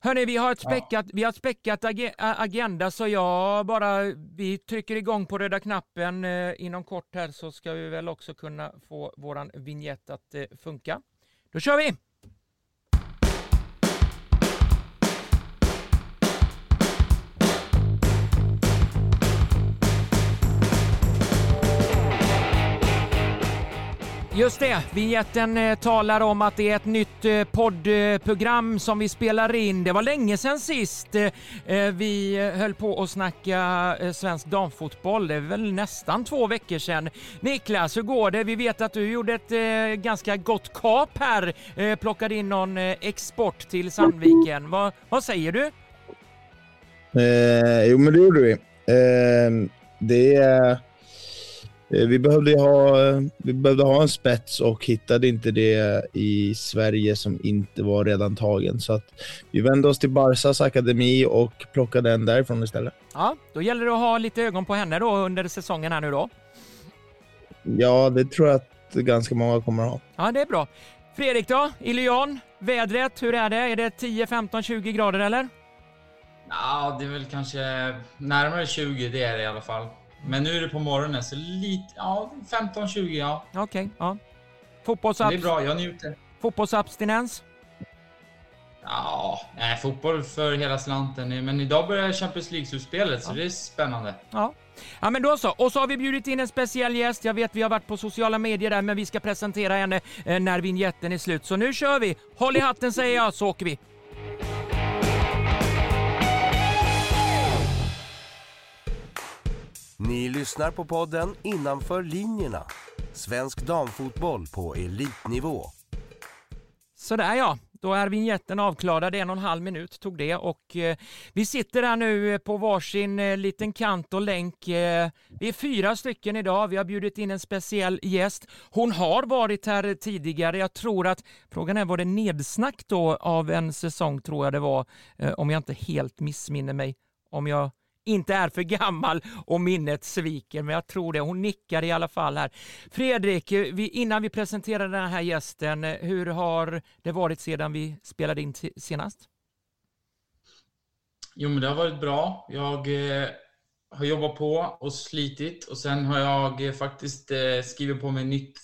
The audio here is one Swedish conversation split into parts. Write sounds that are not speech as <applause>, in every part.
Hörni, vi har ett späckat, ja. vi har ett späckat ag agenda så jag bara, vi trycker igång på röda knappen eh, inom kort här så ska vi väl också kunna få våran vignett att eh, funka. Då kör vi! Just det, vignetten eh, talar om att det är ett nytt eh, poddprogram som vi spelar in. Det var länge sedan sist eh, vi höll på att snacka svensk damfotboll. Det är väl nästan två veckor sedan. Niklas, hur går det? Vi vet att du gjorde ett ganska gott kap här, plockade in någon export till Sandviken. Vad, vad säger du? Eh, jo, men det gjorde vi. Eh, det är vi behövde, ha, vi behövde ha en spets och hittade inte det i Sverige som inte var redan tagen. Så att vi vände oss till Barsas akademi och plockade en därifrån istället. Ja, då gäller det att ha lite ögon på henne då under säsongen här nu då. Ja, det tror jag att ganska många kommer att ha. Ja, det är bra. Fredrik då, i Lyon, vädret, hur är det? Är det 10, 15, 20 grader eller? Ja, det är väl kanske närmare 20, det är det i alla fall. Men nu är det på morgonen, så lite, ja 15-20 ja. Okej, okay, ja. Fotbollsabs... Det är bra, jag njuter. Fotbollsabstinens? Ja, nej, fotboll för hela slanten. Men idag börjar Champions League-slutspelet, ja. så det är spännande. Ja. Ja men då så, och så har vi bjudit in en speciell gäst. Jag vet vi har varit på sociala medier där men vi ska presentera henne eh, när vignetten är slut. Så nu kör vi! Håll i hatten säger jag, så åker vi! Ni lyssnar på podden Innanför linjerna. Svensk damfotboll på elitnivå. Sådär ja, då är vignetten avklarad. En och en halv minut tog det och eh, vi sitter här nu på varsin eh, liten kant och länk. Eh, vi är fyra stycken idag. Vi har bjudit in en speciell gäst. Hon har varit här tidigare. Jag tror att frågan är var det nedsnack då av en säsong tror jag det var, eh, om jag inte helt missminner mig. Om jag inte är för gammal och minnet sviker, men jag tror det. Hon nickar i alla fall här. Fredrik, vi, innan vi presenterar den här gästen, hur har det varit sedan vi spelade in senast? Jo, men det har varit bra. Jag eh, har jobbat på och slitit och sen har jag eh, faktiskt eh, skrivit på mig nytt,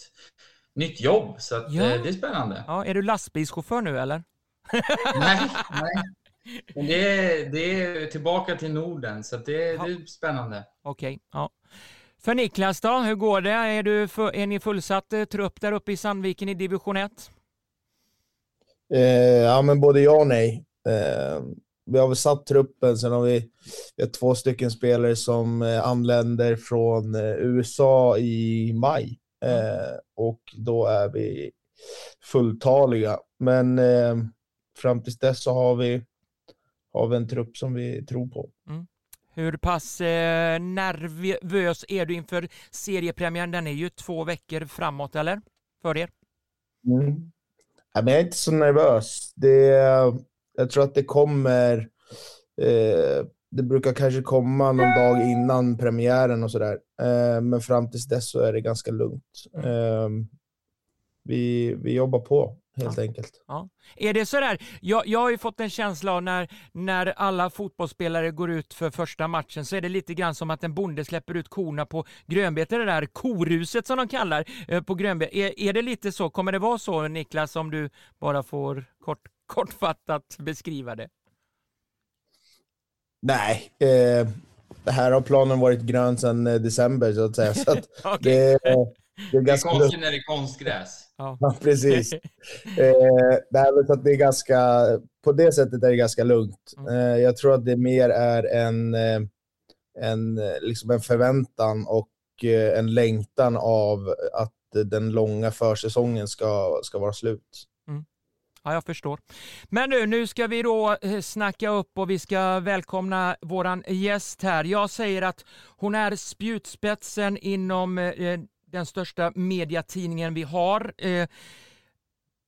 nytt jobb, så att, ja. Eh, det är spännande. Ja, är du lastbilschaufför nu eller? nej, nej. Men det är, det är tillbaka till Norden, så det, ja. det är spännande. Okej, okay, ja. För Niklas då, hur går det? Är, du för, är ni fullsatt eh, trupp där uppe i Sandviken i division 1? Eh, ja, men både ja och nej. Eh, vi har väl satt truppen, sen har vi, vi har två stycken spelare som eh, anländer från eh, USA i maj. Eh, och då är vi fulltaliga. Men fram tills dess så har vi vi en trupp som vi tror på. Mm. Hur pass eh, nervös är du inför seriepremiären? Den är ju två veckor framåt, eller? För er? Mm. Ja, men jag är inte så nervös. Det, jag tror att det kommer... Eh, det brukar kanske komma någon dag innan premiären och sådär. Eh, men fram tills dess så är det ganska lugnt. Mm. Eh, vi, vi jobbar på helt ja. enkelt. Ja. Är det sådär, jag, jag har ju fått en känsla av när, när alla fotbollsspelare går ut för första matchen så är det lite grann som att en bonde släpper ut korna på grönbete, det där koruset som de kallar eh, på grönbete. Är, är det lite så, kommer det vara så Niklas om du bara får kort, kortfattat <laughs> beskriva det? Nej, eh, det här har planen varit grön sedan eh, december så att säga. Så att <laughs> okay. det, det är ganska... Det är konstigt när det är konstgräs. Ja, ja precis. <laughs> eh, det, så att det är ganska, på det sättet är det ganska lugnt. Mm. Eh, jag tror att det mer är en, eh, en, eh, liksom en förväntan och eh, en längtan av att den långa försäsongen ska, ska vara slut. Mm. Ja, jag förstår. Men nu, nu ska vi då snacka upp och vi ska välkomna våran gäst här. Jag säger att hon är spjutspetsen inom den största mediatidningen vi har. Eh,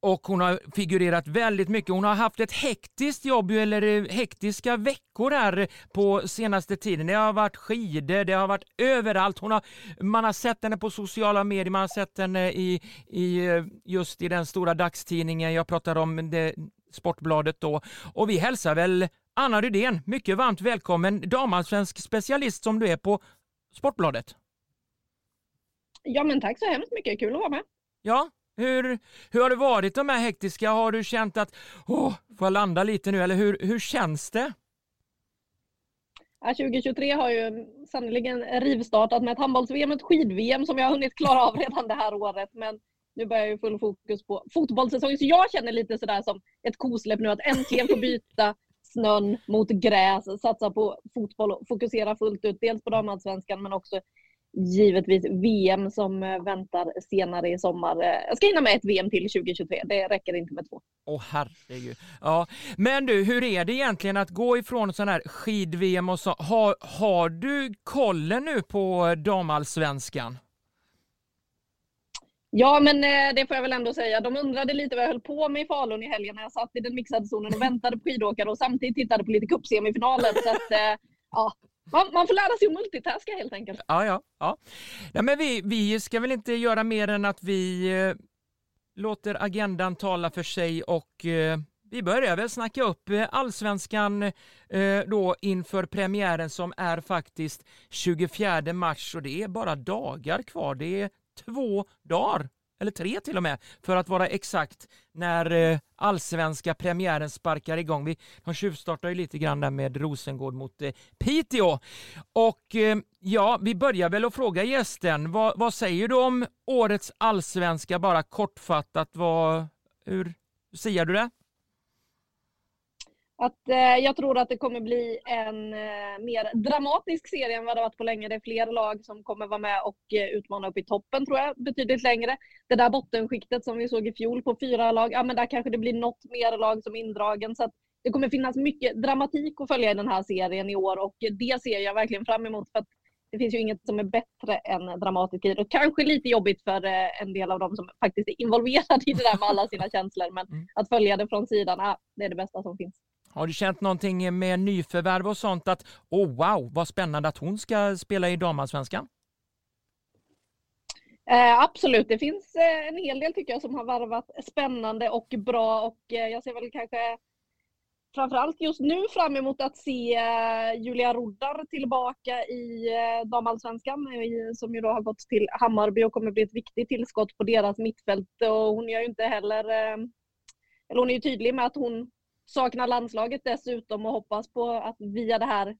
och hon har figurerat väldigt mycket. Hon har haft ett hektiskt jobb, eller eh, hektiska veckor här eh, på senaste tiden. Det har varit skidor, det har varit överallt. Hon har, man har sett henne på sociala medier, man har sett henne i, i eh, just i den stora dagstidningen. Jag pratar om det Sportbladet då. Och vi hälsar väl Anna Rydén mycket varmt välkommen, damallsvensk specialist som du är på Sportbladet. Ja, men tack så hemskt mycket. Kul att vara med. Ja, hur, hur har det varit de här hektiska? Har du känt att åh, får jag landa lite nu eller hur, hur känns det? Ja, 2023 har ju sannoliken rivstartat med ett handbolls-VM, ett skid-VM som jag har hunnit klara av redan det här året. Men nu börjar ju full fokus på fotbollssäsongen. Så jag känner lite sådär som ett kosläpp nu att äntligen få byta snön mot gräs, satsa på fotboll och fokusera fullt ut. Dels på damallsvenskan men också givetvis VM som eh, väntar senare i sommar. Eh, jag ska hinna med ett VM till 2023. Det räcker inte med två. Åh oh, herregud. Ja, men du, hur är det egentligen att gå ifrån sån här skid-VM och så? Har, har du kollen nu på damallsvenskan? Ja, men eh, det får jag väl ändå säga. De undrade lite vad jag höll på med i Falun i helgen när jag satt i den mixade zonen och väntade på skidåkare och samtidigt tittade på lite cupsemifinaler. Så att, ja, man, man får lära sig att multitaska helt enkelt. Ja, ja. ja. Nej, men vi, vi ska väl inte göra mer än att vi eh, låter agendan tala för sig och eh, vi börjar väl snacka upp eh, allsvenskan eh, då inför premiären som är faktiskt 24 mars och det är bara dagar kvar. Det är två dagar eller tre till och med, för att vara exakt, när eh, allsvenska premiären sparkar igång. Vi, de tjuvstartar ju lite grann där med Rosengård mot eh, Piteå. Och eh, ja, vi börjar väl att fråga gästen, vad, vad säger du om årets allsvenska, bara kortfattat, vad, hur siar du det? Att eh, jag tror att det kommer bli en eh, mer dramatisk serie än vad det varit på länge. Det är fler lag som kommer vara med och eh, utmana upp i toppen tror jag, betydligt längre. Det där bottenskiktet som vi såg i fjol på fyra lag, ja men där kanske det blir något mer lag som indragen. Så det kommer finnas mycket dramatik att följa i den här serien i år och det ser jag verkligen fram emot. För det finns ju inget som är bättre än dramatisk idrott. Kanske lite jobbigt för en del av dem som faktiskt är involverade i det där med alla sina känslor, men mm. att följa det från sidan, ah, det är det bästa som finns. Har du känt någonting med nyförvärv och sånt att oh wow, vad spännande att hon ska spela i damallsvenskan? Eh, absolut, det finns eh, en hel del tycker jag som har varvat spännande och bra och eh, jag ser väl kanske framförallt just nu fram emot att se eh, Julia Roddar tillbaka i eh, damallsvenskan eh, som ju då har gått till Hammarby och kommer bli ett viktigt tillskott på deras mittfält och hon gör ju inte heller eh, eller hon är ju tydlig med att hon saknar landslaget dessutom och hoppas på att via det här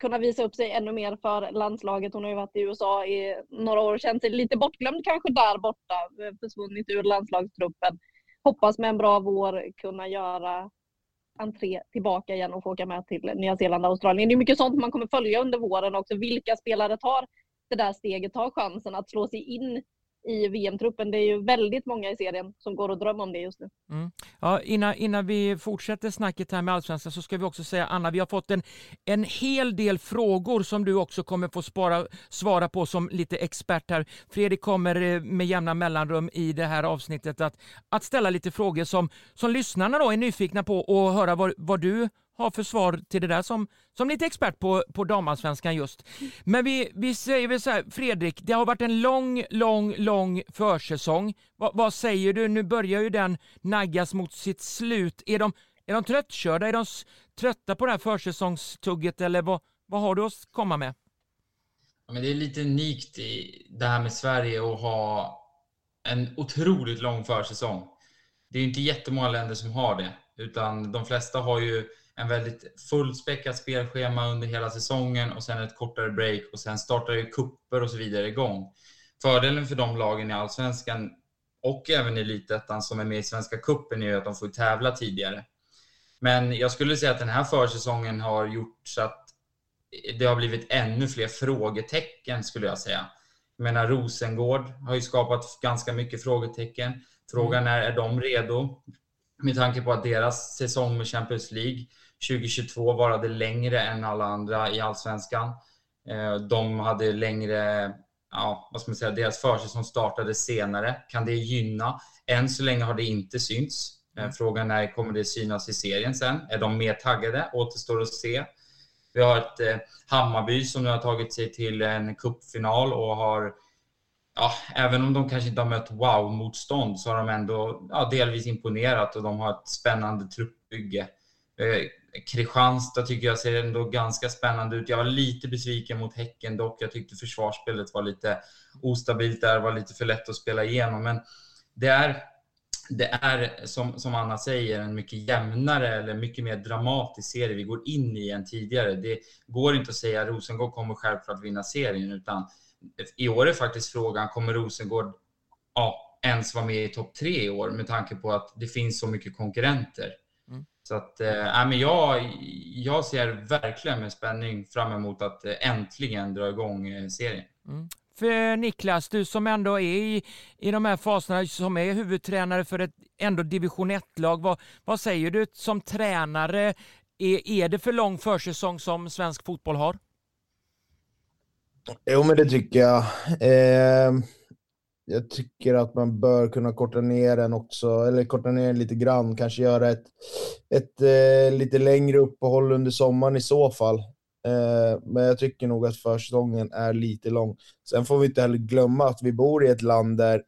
kunna visa upp sig ännu mer för landslaget. Hon har ju varit i USA i några år och känt sig lite bortglömd kanske där borta, eh, försvunnit ur landslagstruppen. Hoppas med en bra vår kunna göra entré tillbaka igen och få åka med till Nya Zeeland och Australien. Det är mycket sånt man kommer följa under våren också. Vilka spelare tar det där steget, tar chansen att slå sig in i VM-truppen. Det är ju väldigt många i serien som går och drömmer om det just nu. Mm. Ja, innan, innan vi fortsätter snacket här med allsvenskan så ska vi också säga Anna, vi har fått en, en hel del frågor som du också kommer få spara, svara på som lite expert här. Fredrik kommer eh, med jämna mellanrum i det här avsnittet att, att ställa lite frågor som, som lyssnarna då är nyfikna på och höra vad, vad du har för svar till det där som, som lite expert på, på damallsvenskan just. Men vi, vi säger väl så här, Fredrik, det har varit en lång, lång, lång försäsong. Va, vad säger du? Nu börjar ju den naggas mot sitt slut. Är de, är de tröttkörda? Är de trötta på det här försäsongstugget eller vad, vad har du att komma med? Ja, men det är lite unikt i det här med Sverige att ha en otroligt lång försäsong. Det är ju inte jättemånga länder som har det, utan de flesta har ju en väldigt fullspäckat spelschema under hela säsongen och sen ett kortare break och sen startar ju kupper och så vidare igång. Fördelen för de lagen i Allsvenskan och även i Elitettan som är med i Svenska cupen är ju att de får tävla tidigare. Men jag skulle säga att den här försäsongen har gjort så att det har blivit ännu fler frågetecken skulle jag säga. Jag menar Rosengård har ju skapat ganska mycket frågetecken. Frågan är, är de redo? Med tanke på att deras säsong med Champions League 2022 varade längre än alla andra i allsvenskan. Eh, de hade längre, ja, vad ska man säga, deras försäsong startade senare. Kan det gynna? Än så länge har det inte synts. Eh, mm. Frågan är, kommer det synas i serien sen? Är de mer taggade? Återstår att se. Vi har ett eh, Hammarby som nu har tagit sig till en cupfinal och har ja, även om de kanske inte har mött wow-motstånd så har de ändå ja, delvis imponerat och de har ett spännande truppbygge. Kristianstad tycker jag ser ändå ganska spännande ut. Jag var lite besviken mot Häcken dock. Jag tyckte försvarsspelet var lite ostabilt där, var lite för lätt att spela igenom. Men det är, det är som, som Anna säger, en mycket jämnare eller mycket mer dramatisk serie vi går in i än tidigare. Det går inte att säga att Rosengård kommer självklart vinna serien, utan i år är faktiskt frågan, kommer Rosengård ja, ens vara med i topp tre i år med tanke på att det finns så mycket konkurrenter? Så att, äh, men jag, jag ser verkligen med spänning fram emot att äh, äntligen dra igång äh, serien. Mm. För Niklas, du som ändå är i, i de här faserna, som är huvudtränare för ett ändå division 1-lag, vad, vad säger du som tränare? Är, är det för lång försäsong som svensk fotboll har? Jo, men det tycker jag. Eh, jag tycker att man bör kunna korta ner den också, eller korta ner den lite grann. Kanske göra ett, ett eh, lite längre uppehåll under sommaren i så fall. Eh, men jag tycker nog att försäsongen är lite lång. Sen får vi inte heller glömma att vi bor i ett land där,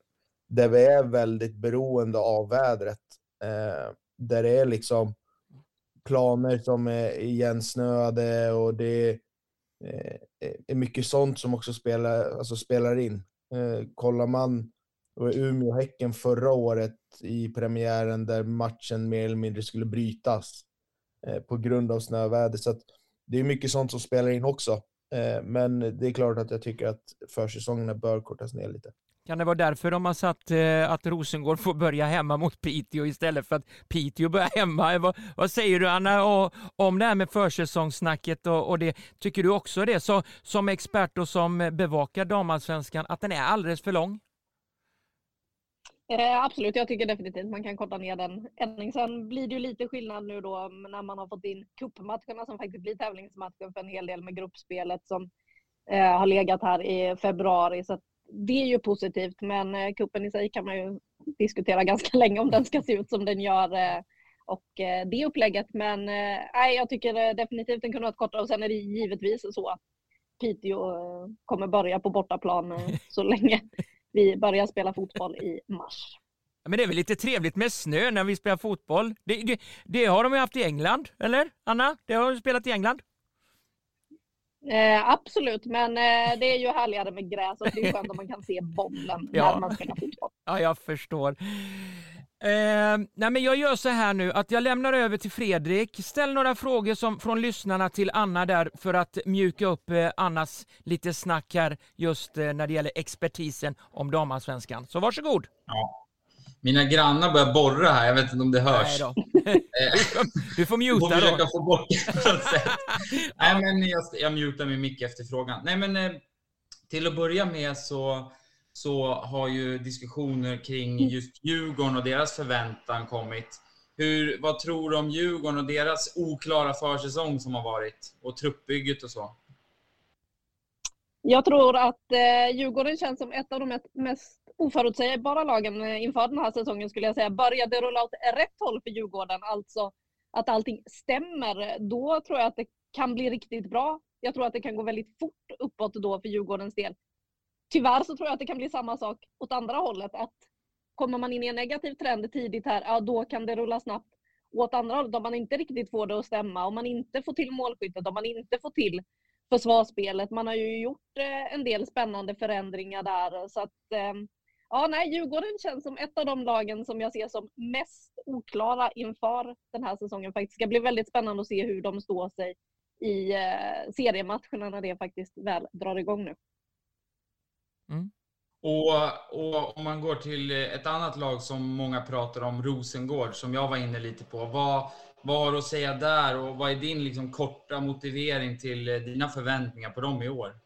där vi är väldigt beroende av vädret. Eh, där det är liksom planer som är igensnöade och det är, är mycket sånt som också spelar, alltså spelar in. Eh, kollar man Umeå-Häcken förra året i premiären där matchen mer eller mindre skulle brytas eh, på grund av snöväder. Så det är mycket sånt som spelar in också. Eh, men det är klart att jag tycker att försäsongerna bör kortas ner lite. Kan det vara därför de har satt eh, att Rosengård får börja hemma mot Piteå istället för att Piteå börjar hemma? Eh, vad, vad säger du Anna och, om det här med försäsongssnacket och, och det? Tycker du också det så, som expert och som bevakar damallsvenskan att den är alldeles för lång? Eh, absolut, jag tycker definitivt man kan korta ner den ännu. Sen blir det ju lite skillnad nu då mm, när man har fått in cupmatcherna som faktiskt blir tävlingsmatcher för en hel del med gruppspelet som eh, har legat här i februari. Så det är ju positivt, men eh, kuppen i sig kan man ju diskutera <laughs> ganska länge om den ska se ut som den gör eh, och eh, det upplägget. Men nej, jag tycker definitivt den kunde varit kortare och sen är det givetvis så att Piteå kommer börja på bortaplan <laughs> så länge vi börjar spela fotboll i mars. Men det är väl lite trevligt med snö när vi spelar fotboll? Det, det, det har de ju haft i England, eller Anna? Det har du spelat i England? Eh, absolut, men eh, det är ju härligare med gräs och det är skönt om man kan se bollen ja. när man spelar fotboll. Ja, jag förstår. Eh, nej men jag gör så här nu att jag lämnar över till Fredrik. Ställ några frågor som, från lyssnarna till Anna där för att mjuka upp eh, Annas lite snack här just eh, när det gäller expertisen om damallsvenskan. Så varsågod. Ja. Mina grannar börjar borra här, jag vet inte om det hörs. Då. <laughs> du får muta då. Försöka få bort det på något sätt. <laughs> Nej, men jag, jag mutar min mick efter frågan. Nej, men eh, till att börja med så, så har ju diskussioner kring just Djurgården och deras förväntan kommit. Hur, vad tror du om Djurgården och deras oklara försäsong som har varit? Och truppbygget och så? Jag tror att eh, Djurgården känns som ett av de mest oförutsägbara lagen eh, inför den här säsongen skulle jag säga. Började rulla åt rätt håll för Djurgården, alltså att allting stämmer, då tror jag att det kan bli riktigt bra. Jag tror att det kan gå väldigt fort uppåt då för Djurgårdens del. Tyvärr så tror jag att det kan bli samma sak åt andra hållet. Att kommer man in i en negativ trend tidigt här, ja då kan det rulla snabbt. Åt andra hållet, om man inte riktigt får det att stämma, om man inte får till målskyttet, om man inte får till försvarsspelet. Man har ju gjort eh, en del spännande förändringar där. Så att, eh, ja, nej, Djurgården känns som ett av de lagen som jag ser som mest oklara inför den här säsongen. Faktiskt. Det ska bli väldigt spännande att se hur de står sig i eh, seriematcherna när det faktiskt väl drar igång nu. Mm. Och, och, om man går till ett annat lag som många pratar om, Rosengård, som jag var inne lite på. Vad, vad har du att säga där och vad är din liksom, korta motivering till eh, dina förväntningar på dem i år?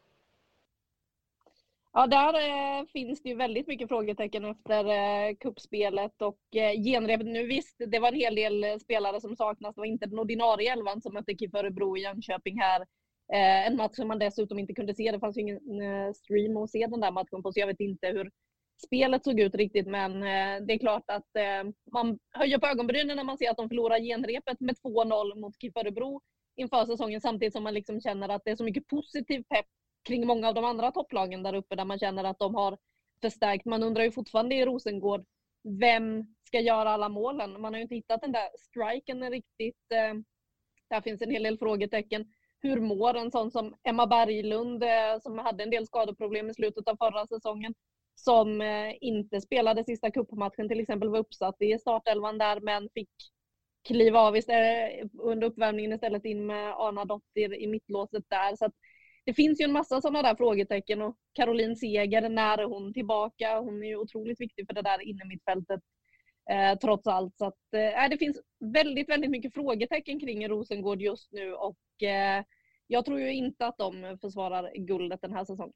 Ja, där eh, finns det ju väldigt mycket frågetecken efter eh, kuppspelet och eh, genrepet. Nu visst, det var en hel del eh, spelare som saknas. Det var inte den ordinarie elvan som mötte KIF Örebro och Jönköping här. Eh, en match som man dessutom inte kunde se. Det fanns ju ingen eh, stream att se den där matchen på, så jag vet inte hur spelet såg ut riktigt. Men eh, det är klart att eh, man höjer på ögonbrynen när man ser att de förlorar genrepet med 2-0 mot KIF Örebro inför säsongen samtidigt som man liksom känner att det är så mycket positiv pepp kring många av de andra topplagen där uppe där man känner att de har förstärkt. Man undrar ju fortfarande i Rosengård, vem ska göra alla målen? Man har ju inte hittat den där striken riktigt. Eh, där finns en hel del frågetecken. Hur mår en sån som Emma Berglund eh, som hade en del skadeproblem i slutet av förra säsongen? Som eh, inte spelade sista cupmatchen till exempel, var uppsatt i startelvan där men fick kliva av istället, under uppvärmningen istället in med Arna Dottir i mittlåset där. Så det finns ju en massa sådana där frågetecken och Caroline Seger, när är hon tillbaka? Hon är ju otroligt viktig för det där innermittfältet eh, trots allt. Så att, eh, äh, det finns väldigt, väldigt mycket frågetecken kring Rosengård just nu och eh, jag tror ju inte att de försvarar guldet den här säsongen.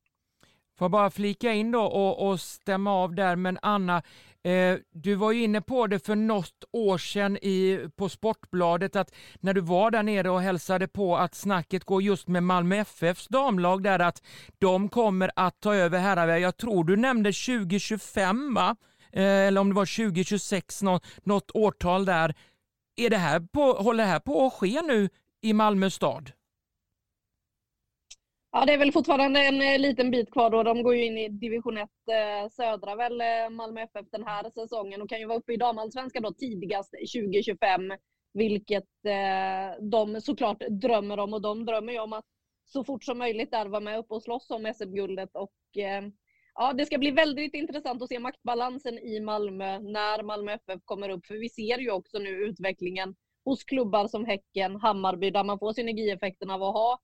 Får jag bara flika in då och, och stämma av där, men Anna, eh, du var ju inne på det för något år sedan i, på Sportbladet att när du var där nere och hälsade på att snacket går just med Malmö FFs damlag där att de kommer att ta över herrarna. Jag tror du nämnde 2025 va? Eh, eller om det var 2026, något, något årtal där. Är det här på, håller det här på att ske nu i Malmö stad? Ja, det är väl fortfarande en eh, liten bit kvar då. De går ju in i division 1 eh, södra väl, eh, Malmö FF den här säsongen. Och kan ju vara uppe i damallsvenskan då tidigast 2025, vilket eh, de såklart drömmer om. Och de drömmer ju om att så fort som möjligt där vara med uppe och slåss om SM-guldet och ja, det ska bli väldigt intressant att se maktbalansen i Malmö när Malmö FF kommer upp, för vi ser ju också nu utvecklingen hos klubbar som Häcken, Hammarby, där man får synergieffekten av att ha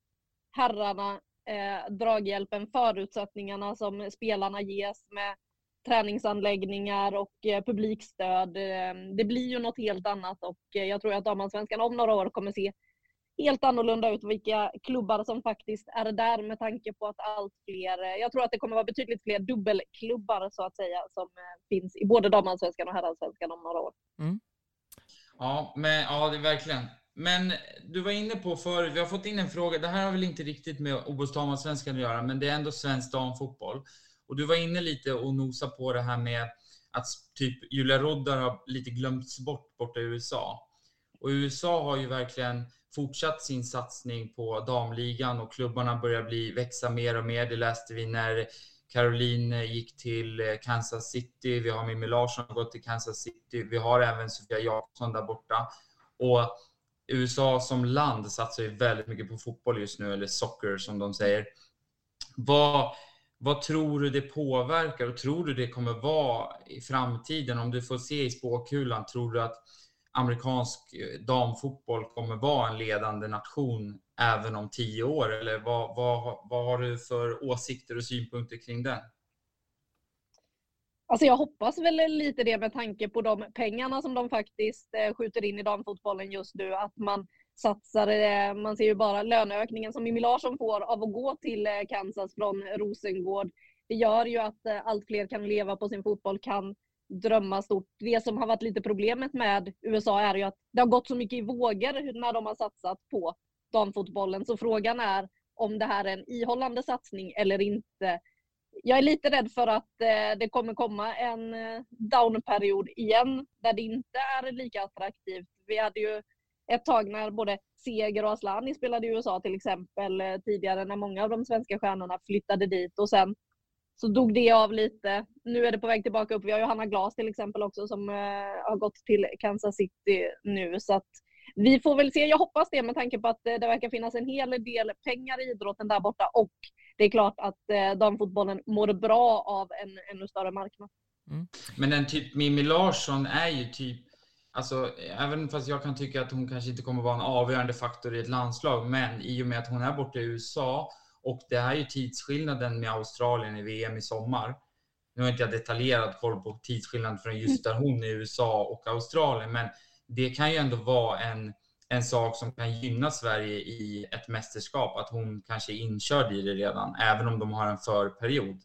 herrarna eh, draghjälpen, förutsättningarna som spelarna ges med träningsanläggningar och eh, publikstöd. Eh, det blir ju något helt annat och eh, jag tror att damallsvenskan om några år kommer se helt annorlunda ut vilka klubbar som faktiskt är där med tanke på att allt fler, eh, jag tror att det kommer vara betydligt fler dubbelklubbar så att säga som eh, finns i både damallsvenskan och herrallsvenskan om några år. Mm. Ja, men, ja, det är verkligen. Men du var inne på förut, vi har fått in en fråga, det här har väl inte riktigt med obos damallsvenskan att göra, men det är ändå svensk damfotboll. Och du var inne lite och nosade på det här med att typ Julia Roddar har lite glömts bort borta i USA. Och USA har ju verkligen fortsatt sin satsning på damligan och klubbarna börjar bli, växa mer och mer. Det läste vi när Caroline gick till Kansas City. Vi har Mimmi Larsson gått till Kansas City. Vi har även Sofia Jakobsson där borta. Och USA som land satsar ju väldigt mycket på fotboll just nu, eller soccer som de säger. Vad, vad tror du det påverkar och tror du det kommer vara i framtiden? Om du får se i spåkulan, tror du att amerikansk eh, damfotboll kommer vara en ledande nation även om tio år? Eller vad, vad, vad har du för åsikter och synpunkter kring det? Alltså jag hoppas väl lite det med tanke på de pengarna som de faktiskt eh, skjuter in i damfotbollen just nu. Att man satsar, eh, man ser ju bara löneökningen som Mimmi Larsson får av att gå till eh, Kansas från Rosengård. Det gör ju att allt fler kan leva på sin fotboll, kan drömma stort. Det som har varit lite problemet med USA är ju att det har gått så mycket i vågor när de har satsat på damfotbollen. Så frågan är om det här är en ihållande satsning eller inte jag är lite rädd för att eh, det kommer komma en eh, downperiod igen där det inte är lika attraktivt. Vi hade ju ett tag när både Seger och Aslani spelade i USA till exempel eh, tidigare när många av de svenska stjärnorna flyttade dit och sen så dog det av lite. Nu är det på väg tillbaka upp. Vi har Johanna Glas till exempel också som har gått till Kansas City nu så att vi får väl se. Jag hoppas det med tanke på att det verkar finnas en hel del pengar i idrotten där borta och det är klart att eh, damfotbollen mår bra av en ännu större marknad. Mm. Men en typ Mimmi Larsson är ju typ Alltså, även fast jag kan tycka att hon kanske inte kommer vara en avgörande faktor i ett landslag, men i och med att hon är borta i USA och det är ju tidsskillnaden med Australien i VM i sommar. Nu har inte jag detaljerad koll på tidsskillnaden från just där hon är i USA och Australien, men det kan ju ändå vara en en sak som kan gynna Sverige i ett mästerskap, att hon kanske är inkörd i det redan, även om de har en förperiod.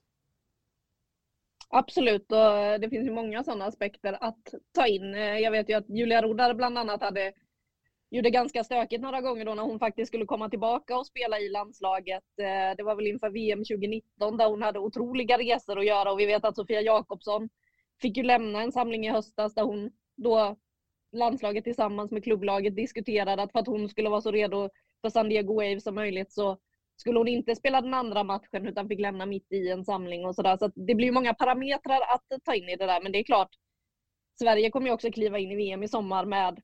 Absolut, och eh, det finns ju många sådana aspekter att ta in. Eh, jag vet ju att Julia Rodar bland annat hade gjorde ganska stökigt några gånger då när hon faktiskt skulle komma tillbaka och spela i landslaget. Eh, det var väl inför VM 2019 där hon hade otroliga resor att göra och vi vet att Sofia Jakobsson fick ju lämna en samling i höstas där hon då landslaget tillsammans med klubblaget diskuterade att för att hon skulle vara så redo för San Diego Wave som möjligt så, skulle hon inte spela den andra matchen utan fick lämna mitt i en samling och sådär. Så, så det blir många parametrar att ta in i det där. Men det är klart, Sverige kommer ju också kliva in i VM i sommar med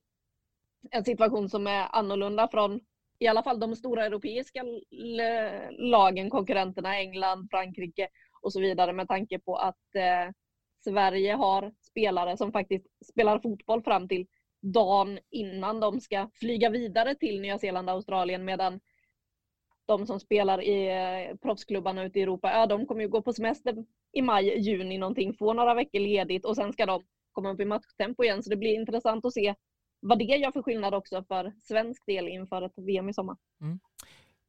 en situation som är annorlunda från i alla fall de stora europeiska lagen, konkurrenterna England, Frankrike och så vidare med tanke på att eh, Sverige har spelare som faktiskt spelar fotboll fram till dagen innan de ska flyga vidare till Nya Zeeland och Australien medan de som spelar i eh, proffsklubbarna ute i Europa, ja de kommer ju gå på semester i maj, juni någonting, få några veckor ledigt och sen ska de komma upp i matchtempo igen. Så det blir intressant att se vad det gör för skillnad också för svensk del inför ett VM i sommar. Mm.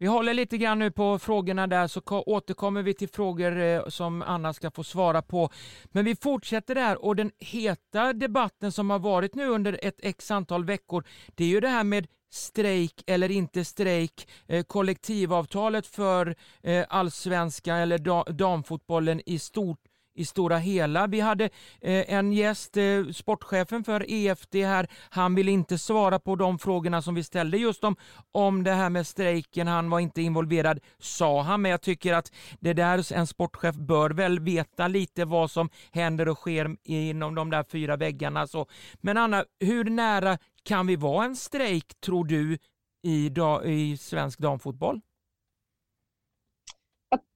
Vi håller lite grann nu på frågorna där så återkommer vi till frågor eh, som Anna ska få svara på. Men vi fortsätter där och den heta debatten som har varit nu under ett x antal veckor det är ju det här med strejk eller inte strejk, eh, kollektivavtalet för eh, allsvenska eller damfotbollen i stort i stora hela. Vi hade eh, en gäst, eh, sportchefen för EFD här. Han ville inte svara på de frågorna som vi ställde just om, om det här med strejken. Han var inte involverad, sa han, men jag tycker att det där en sportchef bör väl veta lite vad som händer och sker inom de där fyra väggarna. Så. Men Anna, hur nära kan vi vara en strejk, tror du, i, i svensk damfotboll?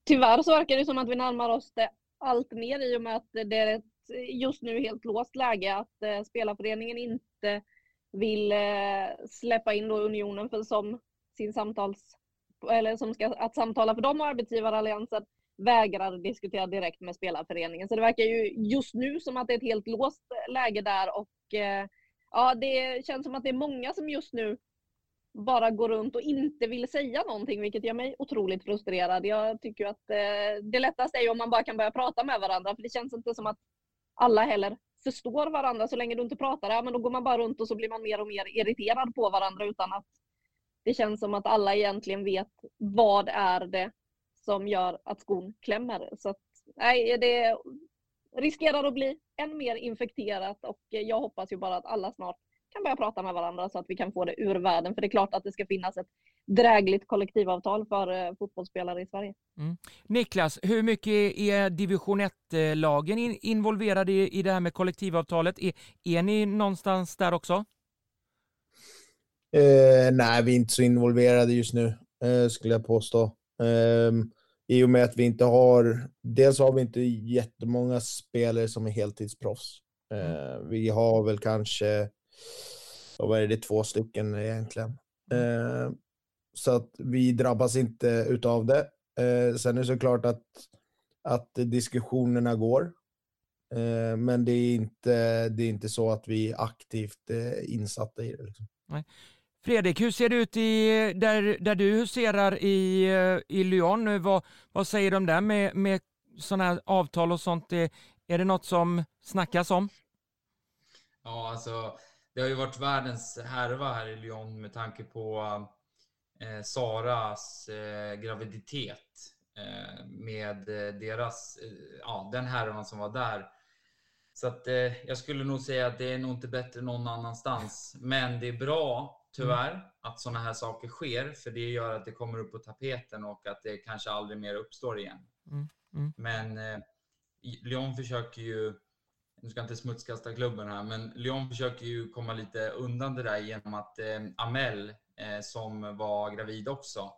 Tyvärr så verkar det som att vi närmar oss det allt mer i och med att det är ett just nu helt låst läge att eh, spelarföreningen inte vill eh, släppa in då unionen för som sin samtals eller som ska att samtala för dem och arbetsgivaralliansen vägrar diskutera direkt med spelarföreningen. Så det verkar ju just nu som att det är ett helt låst läge där och eh, ja, det känns som att det är många som just nu bara går runt och inte vill säga någonting, vilket gör mig otroligt frustrerad. Jag tycker att eh, det lättaste är om man bara kan börja prata med varandra, för det känns inte som att alla heller förstår varandra så länge du inte pratar. Ja, men då går man bara runt och så blir man mer och mer irriterad på varandra utan att det känns som att alla egentligen vet vad är det som gör att skon klämmer. Så att, nej, det riskerar att bli än mer infekterat och jag hoppas ju bara att alla snart kan börja prata med varandra så att vi kan få det ur världen. För det är klart att det ska finnas ett drägligt kollektivavtal för eh, fotbollsspelare i Sverige. Mm. Niklas, hur mycket är division 1-lagen in involverade i, i det här med kollektivavtalet? Är, är ni någonstans där också? Eh, nej, vi är inte så involverade just nu, eh, skulle jag påstå. Eh, I och med att vi inte har, dels har vi inte jättemånga spelare som är heltidsproffs. Mm. Eh, vi har väl kanske vad är det, två stycken egentligen. Mm. Eh, så att vi drabbas inte utav det. Eh, sen är det såklart att, att diskussionerna går. Eh, men det är, inte, det är inte så att vi är aktivt eh, insatta i det. Liksom. Nej. Fredrik, hur ser det ut i, där, där du huserar i, eh, i Lyon? Vad, vad säger de där med, med sådana här avtal och sånt? Är, är det något som snackas om? Ja, alltså det har ju varit världens härva här i Lyon med tanke på eh, Saras eh, graviditet eh, med eh, deras, eh, ja, den härvan som var där. Så att eh, jag skulle nog säga att det är nog inte bättre någon annanstans. Men det är bra, tyvärr, mm. att sådana här saker sker, för det gör att det kommer upp på tapeten och att det kanske aldrig mer uppstår igen. Mm. Mm. Men Lyon försöker ju nu ska jag inte smutskasta klubben här, men Lyon försöker ju komma lite undan det där genom att eh, Amel, eh, som var gravid också,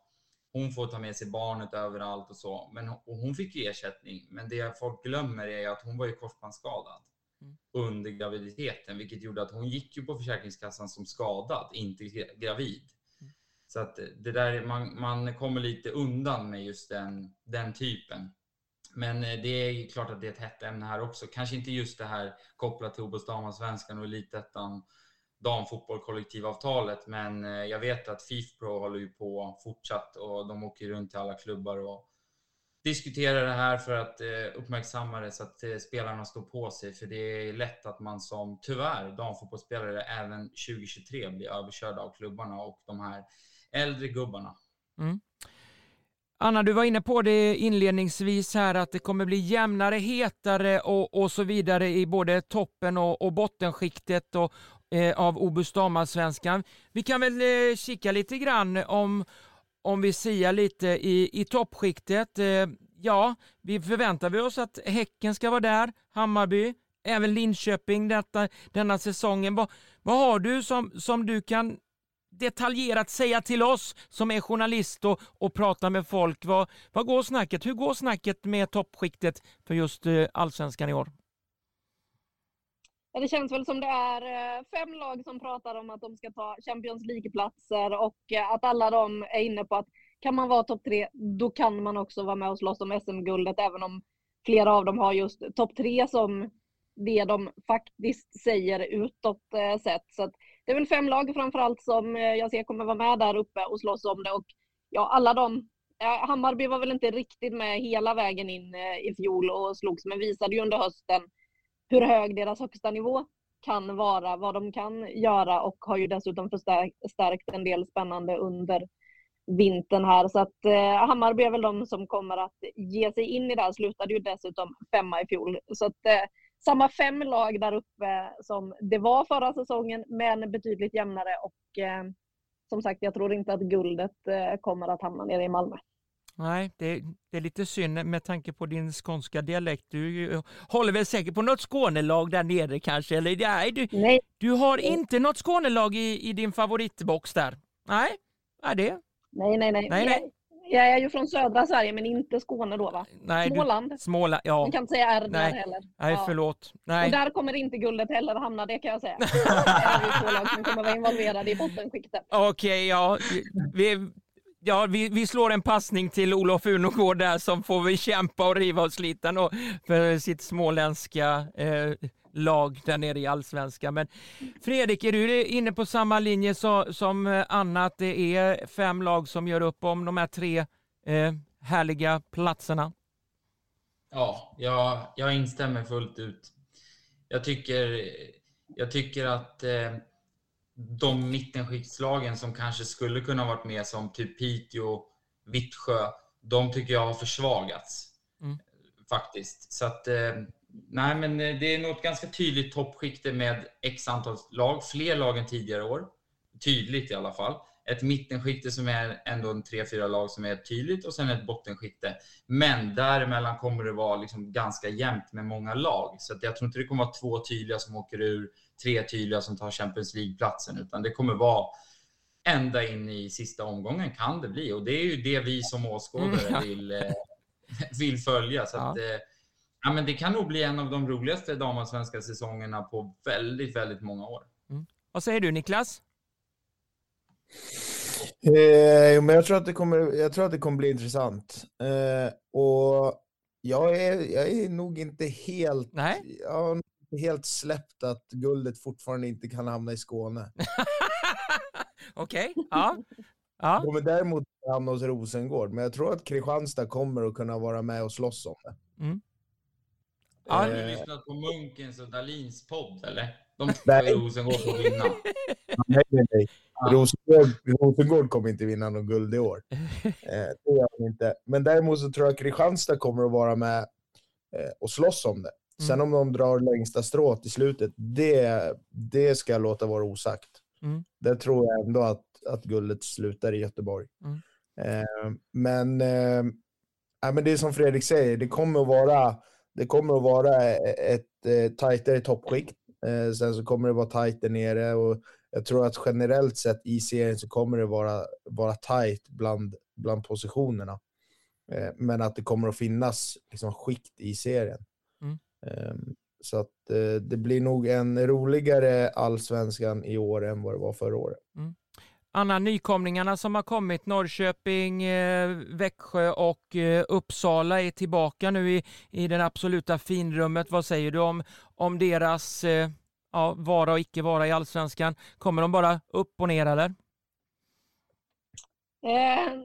hon får ta med sig barnet överallt och så. Men och hon fick ju ersättning. Men det folk glömmer är att hon var ju korsbandsskadad mm. under graviditeten, vilket gjorde att hon gick ju på Försäkringskassan som skadad, inte gravid. Mm. Så att det där, man, man kommer lite undan med just den, den typen. Men eh, det är klart att det är ett hett ämne här också. Kanske inte just det här kopplat till OBOS damallsvenskan och elitettan damfotboll kollektivavtalet. Men eh, jag vet att Fifpro håller ju på fortsatt och de åker runt till alla klubbar och diskuterar det här för att eh, uppmärksamma det så att spelarna står på sig. För det är lätt att man som, tyvärr, damfotbollsspelare även 2023 blir överkörda av klubbarna och de här äldre gubbarna. Mm. Anna, du var inne på det inledningsvis här att det kommer bli jämnare, hetare och, och så vidare i både toppen och, och bottenskiktet och, eh, av Obus damallsvenskan. Vi kan väl eh, kika lite grann om, om vi siar lite i, i toppskiktet. Eh, ja, vi förväntar vi oss att Häcken ska vara där, Hammarby, även Linköping detta, denna säsongen. Vad, vad har du som, som du kan detaljerat säga till oss som är journalist och, och pratar med folk? Vad, vad går snacket? Hur går snacket med toppskiktet för just eh, allsvenskan i år? Det känns väl som det är eh, fem lag som pratar om att de ska ta Champions League-platser och eh, att alla de är inne på att kan man vara topp tre, då kan man också vara med och slåss om SM-guldet, även om flera av dem har just topp tre som det de faktiskt säger utåt sett. Så det är väl fem lag framförallt som eh, jag ser kommer vara med där uppe och slåss om det. Och ja, alla de Hammarby var väl inte riktigt med hela vägen in eh, i fjol och slogs, men visade ju under hösten hur hög deras högsta nivå kan vara, vad de kan göra och har ju dessutom förstärkt en del spännande under vintern här. Så att eh, Hammarby är väl de som kommer att ge sig in i det här. Slutade ju dessutom femma i fjol. Så att eh, samma fem lag där uppe som det var förra säsongen, men betydligt jämnare. Och eh, som sagt, jag tror inte att guldet eh, kommer att hamna nere i Malmö. Nej, det, det, är lite synd med tanke på din skånska dialekt. Du håller väl säkert på något Skånelag där nere kanske? Eller, nej, du, nej. du har inte något Skånelag i, i din favoritbox där? Nej, är det? Nej, nej, nej. nej, nej. Jag är ju från södra Sverige, men inte Skåne då va? Nej, Småland. Du, Småland, ja. Man kan inte säga R där heller. Nej, ja. förlåt. Nej. Och där kommer inte guldet heller hamna, det kan jag säga. <laughs> det är lag som kommer vara involverade i bottenskiktet. Okej, okay, ja. Vi, Ja, vi, vi slår en passning till Olof Unogård där som får vi kämpa och riva och slita för sitt småländska eh, lag där nere i allsvenskan. Men Fredrik, är du inne på samma linje som Anna, att det är fem lag som gör upp om de här tre eh, härliga platserna? Ja, jag, jag instämmer fullt ut. Jag tycker, jag tycker att eh, de mittenskiktslagen som kanske skulle kunna varit med som typ Piteå, Vittsjö, de tycker jag har försvagats. Mm. Faktiskt. Så att, eh, nej men eh, det är något ganska tydligt toppskikte med x antal lag, fler lag än tidigare år. Tydligt i alla fall. Ett mittenskikte som är ändå en tre, fyra lag som är tydligt och sen ett bottenskikte. Men däremellan kommer det vara liksom ganska jämnt med många lag. Så jag tror inte det kommer vara två tydliga som åker ur tre tydliga som tar Champions League-platsen, utan det kommer vara ända in i sista omgången kan det bli. Och det är ju det vi som åskådare mm. vill, eh, <laughs> vill följa. Så. Att, eh, ja, men det kan nog bli en av de roligaste damallsvenska säsongerna på väldigt, väldigt många år. Mm. Vad säger du Niklas? Eh, men jag, tror att det kommer, jag tror att det kommer bli intressant. Eh, och jag är, jag är nog inte helt... Nej. Jag helt släppt att guldet fortfarande inte kan hamna i Skåne. <laughs> Okej, okay. ja. ja. kommer däremot hamna hos Rosengård, men jag tror att Kristianstad kommer att kunna vara med och slåss om det. Mm. Ja. Har du lyssnat på Munkens och Dalins podd eller? De tror Rosengård får vinna. <laughs> Nej, nej, nej. Rosengård, Rosengård kommer inte vinna något guld i år. <laughs> Eh, det gör de inte. Men däremot så tror jag att Kristianstad kommer att vara med eh, och slåss om det. Mm. Sen om de drar längsta strået i slutet, det, det ska jag låta vara osagt. Mm. Där tror jag ändå att, att guldet slutar i Göteborg. Mm. Eh, men, eh, men det är som Fredrik säger, det kommer att vara, det kommer att vara ett eh, tajtare toppskikt. Eh, sen så kommer det vara tajt där nere och jag tror att generellt sett i serien så kommer det vara, vara tajt bland, bland positionerna. Eh, men att det kommer att finnas liksom, skikt i serien. Ehm, så att det blir nog en roligare allsvenskan i år än vad det var förra året. Mm. Anna, nykomlingarna som har kommit, Norrköping, eh, Växjö och eh, Uppsala är tillbaka nu i, i det absoluta finrummet. Vad säger du om, om deras eh, ja, vara och icke vara i allsvenskan? Kommer de bara upp och ner eller?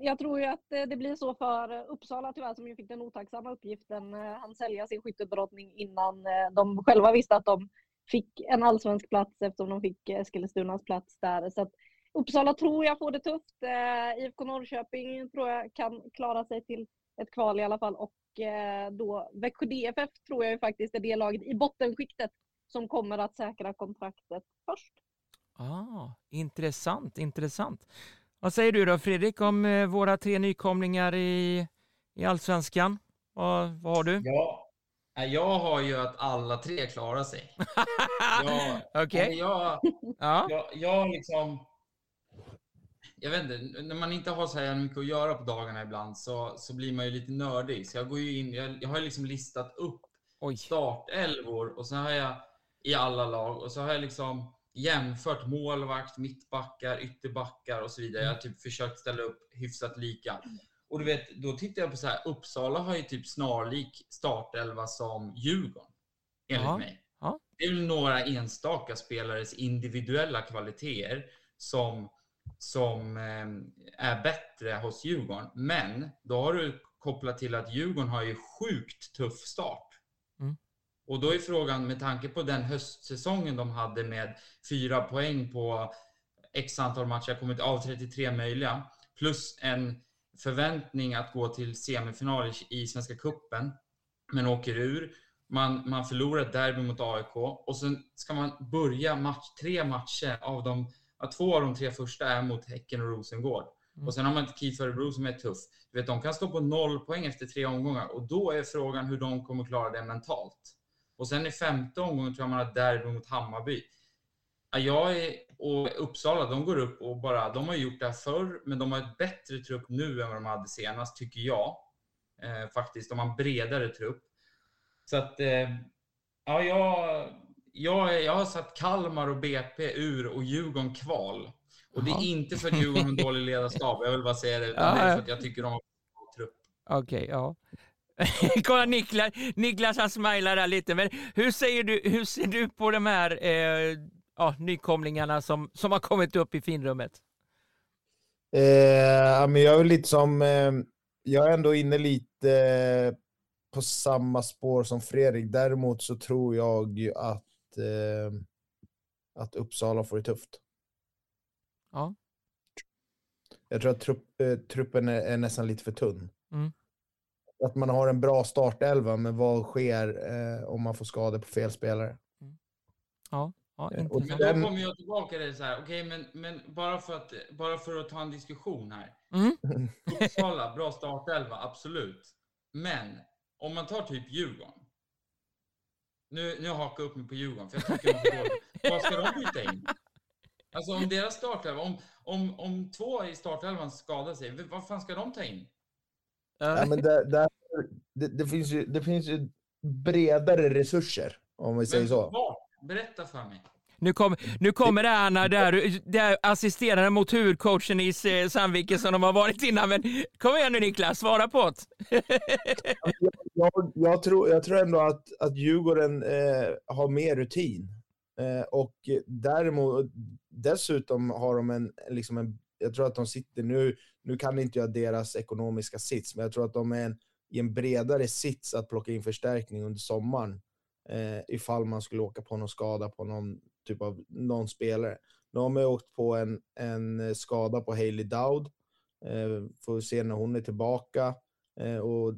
Jag tror ju att det blir så för Uppsala tyvärr som ju fick den otacksamma uppgiften att han sälja sin skyttedrottning innan de själva visste att de fick en allsvensk plats eftersom de fick Eskilstunas plats där. Så att Uppsala tror jag får det tufft. IFK Norrköping tror jag kan klara sig till ett kval i alla fall och då Växjö DFF tror jag ju faktiskt är det laget i bottenskiktet som kommer att säkra kontraktet först. Ah, intressant, intressant. Vad säger du då Fredrik om eh, våra tre nykomlingar i, i allsvenskan? Vad, vad har du? Ja, jag har ju att alla tre klarar sig. <laughs> jag, Okej. jag, Ja. jag, jag liksom... Jag vet inte, när man inte har så här mycket att göra på dagarna ibland så, så blir man ju lite nördig. Så jag går ju in, jag, jag har ju liksom listat upp Oj. startelvor och sen har jag i alla lag och så har jag liksom jämfört målvakt, mittbackar, ytterbackar och så vidare. Jag har typ försökt ställa upp hyfsat lika. Och du vet, då tittar jag på så här, Uppsala har ju typ snarlik startelva som Djurgården, enligt Ja, mig. ja. Det är väl några enstaka spelares individuella kvaliteter som, som eh, är bättre hos Djurgården. Men då har du kopplat till att Djurgården har ju sjukt tuff start. Mm. Och då är frågan, med tanke på den höstsäsongen de hade med fyra poäng på x antal matcher, kommit av 33 möjliga, plus en förväntning att gå till semifinal i, i Svenska Kuppen men åker ur. Man, man förlorar ett derby mot AIK och sen ska man börja match, tre matcher av de, ja, två av de tre första är mot Häcken och Rosengård. Mm. Och sen har man ett KIF Örebro som är tuff. Du vet, de kan stå på noll poäng efter tre omgångar och då är frågan hur de kommer klara det mentalt. Och sen i femte omgången tror jag man har derby mot Hammarby. Ja, Jag är, och Uppsala, de går upp och bara, de har gjort det här förr, men de har ett bättre trupp nu än vad de hade senast, tycker jag. Eh, faktiskt, de har en bredare trupp. Så att, eh, ja, jag, jag, jag har satt Kalmar och BP ur och Djurgården kval. Och det är inte för att Djurgården har en dålig ledarstab, jag vill bara säga det, utan Ja, det är för att jag tycker de har en bra trupp. Okej, ja. <laughs> Kolla Niklas, Niklas han smilar där lite. Men hur, säger du, hur ser du på de här eh, ja, nykomlingarna som, som har kommit upp i finrummet? Eh, men jag är lite som, eh, jag är ändå inne lite eh, på samma spår som Fredrik. Däremot så tror jag ju att, eh, att Uppsala får det tufft. Ja. Jag tror att trupp, eh, truppen är, är nästan lite för tunn. Mm. Att man har en bra startelva, men vad sker eh, om man får skador på fel spelare? Ja, ja Eh, och. Men Den- då kommer jag tillbaka till det så här, okej, men, men bara, för att, bara för att ta en diskussion här. Mm. <laughs> Uppsala, bra startelva, absolut. Men om man tar typ Djurgården. Nu, nu hakar jag upp mig på Djurgården, för jag tycker de dåliga. Vad ska de byta in? Alltså om deras startelva, om, om, om två i startelvan skadar sig, vad fan ska de ta in? Ja, men där, där, det, det, finns ju, det finns ju bredare resurser, om vi säger Men så. vart? Berätta för mig. Nu, kom, nu kommer det här när där, där assisterande mot huvudcoachen i Sandviken som de har varit innan. Men kom igen nu Niklas, svara på det. <laughs> Jag, jag, tror, jag tror ändå att, att Djurgården eh, har mer rutin. Eh, och däremot, dessutom har de en, liksom en, jag tror att de sitter nu, nu kan inte jag deras ekonomiska sits, men jag tror att de är en, i en bredare sits att plocka in förstärkning under sommaren. Eh, ifall man skulle åka på någon skada på någon typ av någon spelare. Nu har man ju åkt på en, en skada på Hailey Dowd. Eh, får se när hon är tillbaka. Eh, och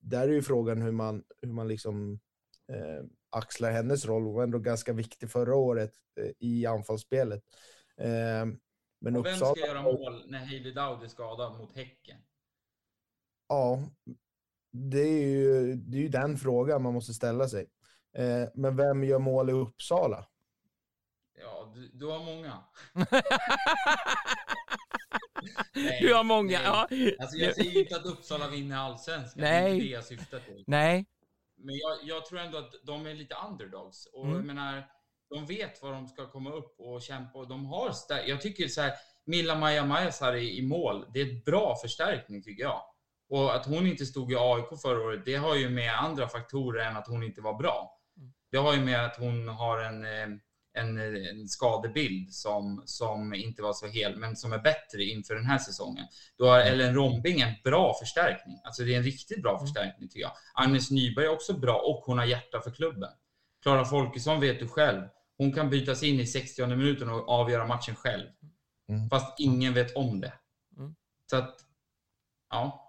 där är ju frågan hur man, hur man liksom eh, axlar hennes roll. Hon var ändå ganska viktig förra året eh, i anfallsspelet. Eh, men Och vem Uppsala, ska göra mål när Hailey Dowd är skadad mot Häcken? ja, det är, ju, det är ju den frågan man måste ställa sig. Eh, men vem gör mål i Uppsala? Ja, du, du har många. <laughs> Nej, Du har många. nej. Ja. Alltså jag säger ju inte att Uppsala vinner allsvenskan. Det är inte det jag syftar till. Nej, Men jag, jag tror ändå att de är lite underdogs. Och Mm. jag menar, de vet var de ska komma upp och kämpa. Och de har Jag tycker så här, Milla Maja Majasar i, i mål, det är ett bra förstärkning tycker jag. Och att hon inte stod i AIK förra året, det har ju med andra faktorer än att hon inte var bra. Mm. Det har ju med att hon har en, eh, en, en skadebild som, som inte var så hel, men som är bättre inför den här säsongen. Då har Ellen Rombing en bra förstärkning. Alltså det är en riktigt bra förstärkning tycker jag. Agnes Nyberg är också bra och hon har hjärta för klubben. Klara Folkesson vet du själv. Hon kan bytas in i 60 minuten och avgöra matchen själv. Mm. Fast ingen vet om det. Mm. Så att, ja.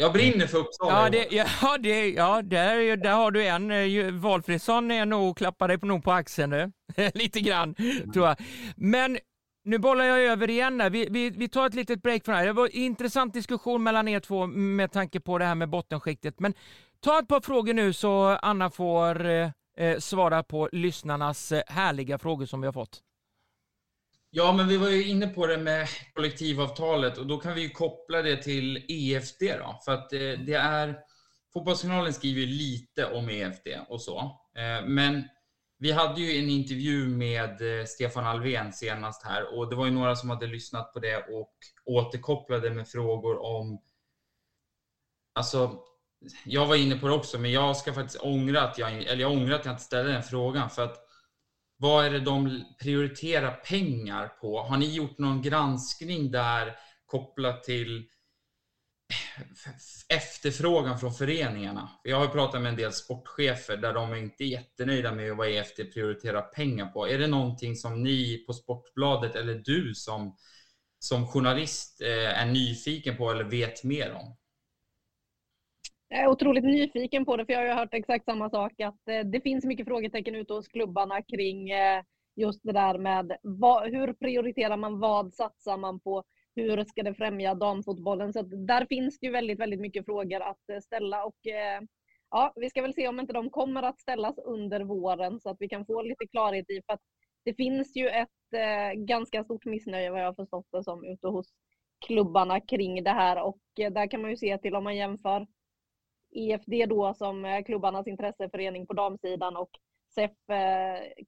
Jag brinner för Uppsala. ja, det, ja, det, ja där, där har du en. eh, Valfridsson är nog, klappar dig på, nog på axeln nu. <laughs> Lite grann, tror jag. Men nu bollar jag över igen. Vi, vi, vi tar ett litet break från det här. Det var en intressant diskussion mellan er två med tanke på det här med bottenskiktet. Men ta ett par frågor nu så Anna får eh, eh svara på lyssnarnas eh, härliga frågor som vi har fått. Ja, men vi var ju inne på det med kollektivavtalet och då kan vi ju koppla det till EFD då. För att eh, det, är, Fotbollsjournalen skriver lite om EFD och så. Eh, men vi hade ju en intervju med eh, Stefan Alvén senast här och det var ju några som hade lyssnat på det och återkopplade med frågor om Alltså, jag var inne på det också, men jag ska faktiskt ångra att jag, eller jag ångrar att jag inte ställde den frågan för att vad är det de prioriterar pengar på? Har ni gjort någon granskning där kopplat till eh, efterfrågan från föreningarna. Jag har pratat med en del sportchefer där de inte är jättenöjda med vad EFT prioriterar pengar på. Är det någonting som ni på Sportbladet eller du som, som journalist eh, är nyfiken på eller vet mer om? Jag är otroligt nyfiken på det, för jag har hört exakt samma sak. Att eh, det finns mycket frågetecken ute hos klubbarna kring eh, just det där med vad, hur prioriterar man, vad satsar man på? hur ska det främja damfotbollen? Så där finns det ju väldigt, väldigt mycket frågor att eh, ställa och ja, vi ska väl se om inte de kommer att ställas under våren så att vi kan få lite klarhet i för att det finns ju ett eh, ganska stort missnöje vad jag har förstått det som ute hos klubbarna kring det här och där kan man ju se till om man jämför EFD då som klubbarnas intresseförening på damsidan och SEF,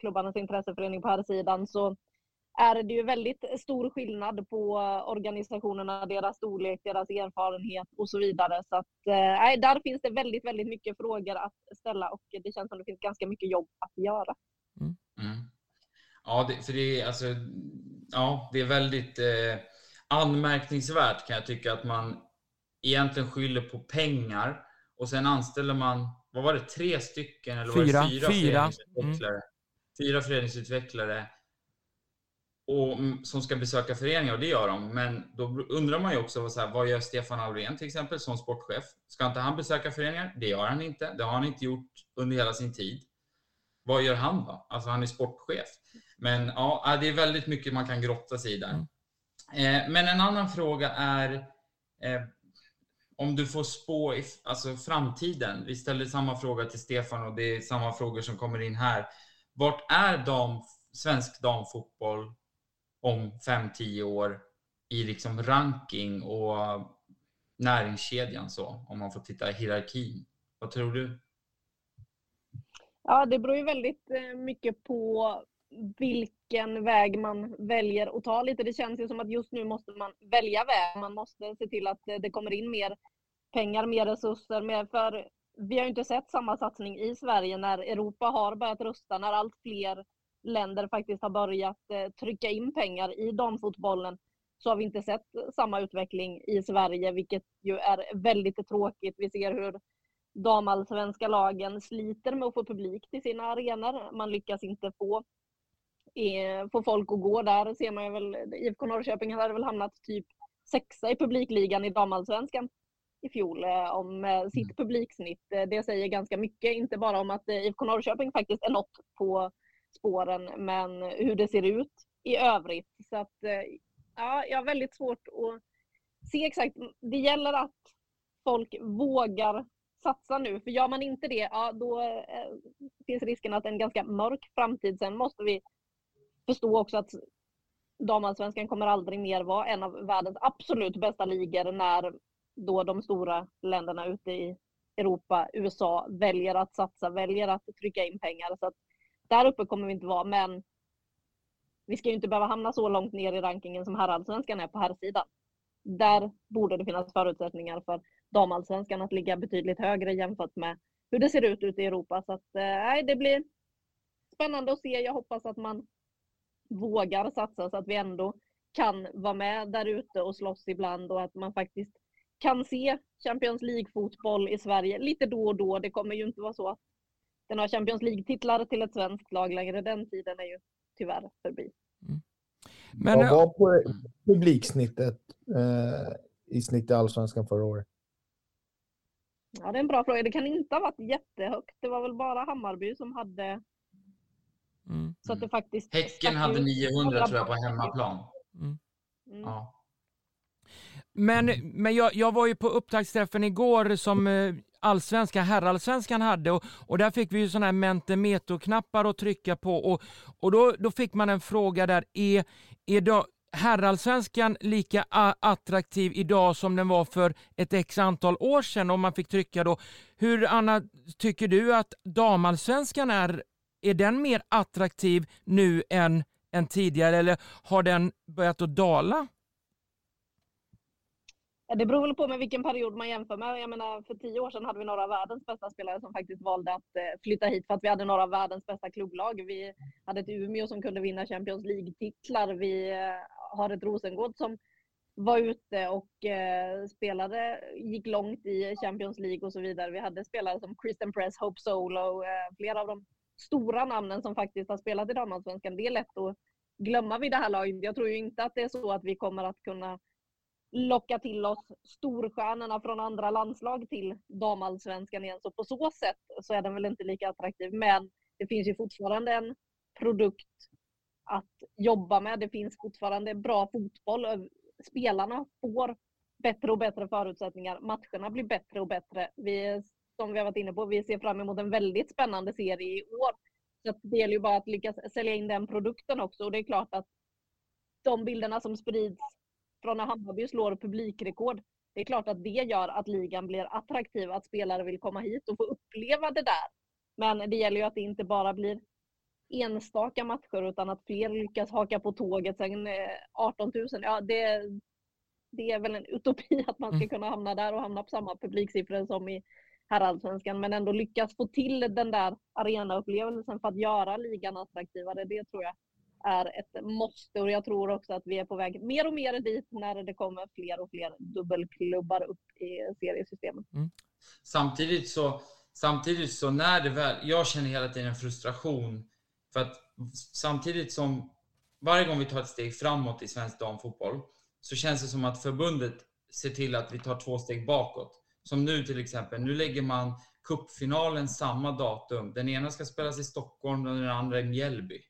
klubbarnas intresseförening på herrsidan så är det ju väldigt stor skillnad på organisationerna, deras storlek, deras erfarenhet och så vidare. Så att, eh, där finns det väldigt, väldigt mycket frågor att ställa och det känns som det finns ganska mycket jobb att göra. Mm. Mm. Ja, det, för det är alltså, ja, det är väldigt eh, anmärkningsvärt kan jag tycka att man egentligen skyller på pengar och sen anställer man, vad var det, tre stycken eller fyra, var det fyra, fyra. föreningsutvecklare? Mm. Fyra föreningsutvecklare och, som ska besöka föreningar och det gör de. Men då undrar man ju också så här, vad gör Stefan Alvén till exempel som sportchef? Ska inte han besöka föreningar? Det gör han inte. Det har han inte gjort under hela sin tid. Vad gör han då? Alltså han är sportchef. Men ja, det är väldigt mycket man kan grotta sig i där. Mm. Eh, men en annan fråga är eh, om du får spå i alltså framtiden. Vi ställer samma fråga till Stefan och det är samma frågor som kommer in här. Vart är dam, svensk damfotboll om 5-10 år i liksom ranking och näringskedjan så, om man får titta i hierarkin. Vad tror du? Ja, det beror ju väldigt eh, mycket på vilken väg man väljer att ta lite. Det känns ju som att just nu måste man välja väg. Man måste se till att det kommer in mer pengar, mer resurser. Mer för vi har ju inte sett samma satsning i Sverige när Europa har börjat rusta, när allt fler länder faktiskt har börjat eh, trycka in pengar i damfotbollen så har vi inte sett samma utveckling i Sverige, vilket ju är väldigt tråkigt. Vi ser hur damallsvenska lagen sliter med att få publik till sina arenor. Man lyckas inte få, få folk att gå där. Ser man ju väl, IFK Norrköping hade väl hamnat typ sexa i publikligan i damallsvenskan i fjol eh, om sitt mm. publiksnitt. Det säger ganska mycket, inte bara om att IFK Norrköping faktiskt är något på spåren, men hur det ser ut i övrigt. Så att, eh, ja, jag har väldigt svårt att se exakt. Det gäller att folk vågar satsa nu, för gör man inte det, ja, då eh, finns risken att en ganska mörk framtid. Sen måste vi förstå också att damallsvenskan kommer aldrig mer vara en av världens absolut bästa ligor när då de stora länderna ute i Europa, USA väljer att satsa, väljer att trycka in pengar. Så att där uppe kommer vi inte vara, men vi ska ju inte behöva hamna så långt ner i rankingen som herrallsvenskan är på herrsidan. Där borde det finnas förutsättningar för damallsvenskan att ligga betydligt högre jämfört med hur det ser ut ute i Europa. Så att, eh, det blir spännande att se. Jag hoppas att man vågar satsa så att vi ändå kan vara med där ute och slåss ibland och att man faktiskt kan se Champions League-fotboll i Sverige lite då och då. Det kommer ju inte vara så att den har Champions League-titlar till ett svenskt lag längre. Den tiden är ju tyvärr förbi. Mm. Men, Vad var på publiksnittet eh, i snitt i allsvenskan förra året? Ja, det är en bra fråga. Det kan inte ha varit jättehögt. Det var väl bara Hammarby som hade Mm. Så att det faktiskt Häcken hade ut 900 tror jag på hemmaplan. Mm. Mm. Ja. Men, men jag, jag var ju på upptaktsträffen igår som eh, allsvenska, herrallsvenskan hade och, och där fick vi ju sådana här Mentimeter-knappar att trycka på och, och då, då fick man en fråga där, är, är då herrallsvenskan lika a- attraktiv idag som den var för ett x antal år sedan om man fick trycka då? Hur Anna, tycker du att damallsvenskan är, är den mer attraktiv nu än, än tidigare eller har den börjat att dala? Det beror väl på med vilken period man jämför med. Jag menar, för tio år sedan hade vi några av världens bästa spelare som faktiskt valde att eh, flytta hit för att vi hade några av världens bästa klubblag. Vi hade ett Umeå som kunde vinna Champions League-titlar. Vi eh, har ett Rosengård som var ute och eh, spelade, gick långt i Champions League och så vidare. Vi hade spelare som Christian Press, Hope Solo, flera av de stora namnen som faktiskt har spelat i damallsvenskan. Det är lätt att glömma vid det här laget. Jag tror ju inte att det är så att vi kommer att kunna locka till oss storstjärnorna från andra landslag till damallsvenskan igen. Så på så sätt så är den väl inte lika attraktiv. Men det finns ju fortfarande en produkt att jobba med. Det finns fortfarande bra fotboll. Spelarna får bättre och bättre förutsättningar. Matcherna blir bättre och bättre. Vi, som vi har varit inne på, vi ser fram emot en väldigt spännande serie i år. Så det gäller ju bara att lyckas sälja in den produkten också. Och det är klart att de bilderna som sprids från när Hammarby slår publikrekord. Det är klart att det gör att ligan blir attraktiv, att spelare vill komma hit och få uppleva det där. Men det gäller ju att det inte bara blir enstaka matcher utan att fler lyckas haka på tåget. Sen eh, 18 000, ja det, det är väl en utopi att man ska Mm. kunna hamna där och hamna på samma publiksiffror som i herrallsvenskan. Men ändå lyckas få till den där arenaupplevelsen för att göra ligan attraktivare. Det tror jag är ett måste och jag tror också att vi är på väg mer och mer dit när det kommer fler och fler dubbelklubbar upp i seriesystemet. Samtidigt så, samtidigt så när det väl, jag känner hela tiden en frustration för att samtidigt som varje gång vi tar ett steg framåt i svensk damfotboll så känns det som att förbundet ser till att vi tar två steg bakåt. Som nu till exempel, nu lägger man cupfinalen samma datum. Den ena ska spelas i Stockholm och den andra i Mjällby.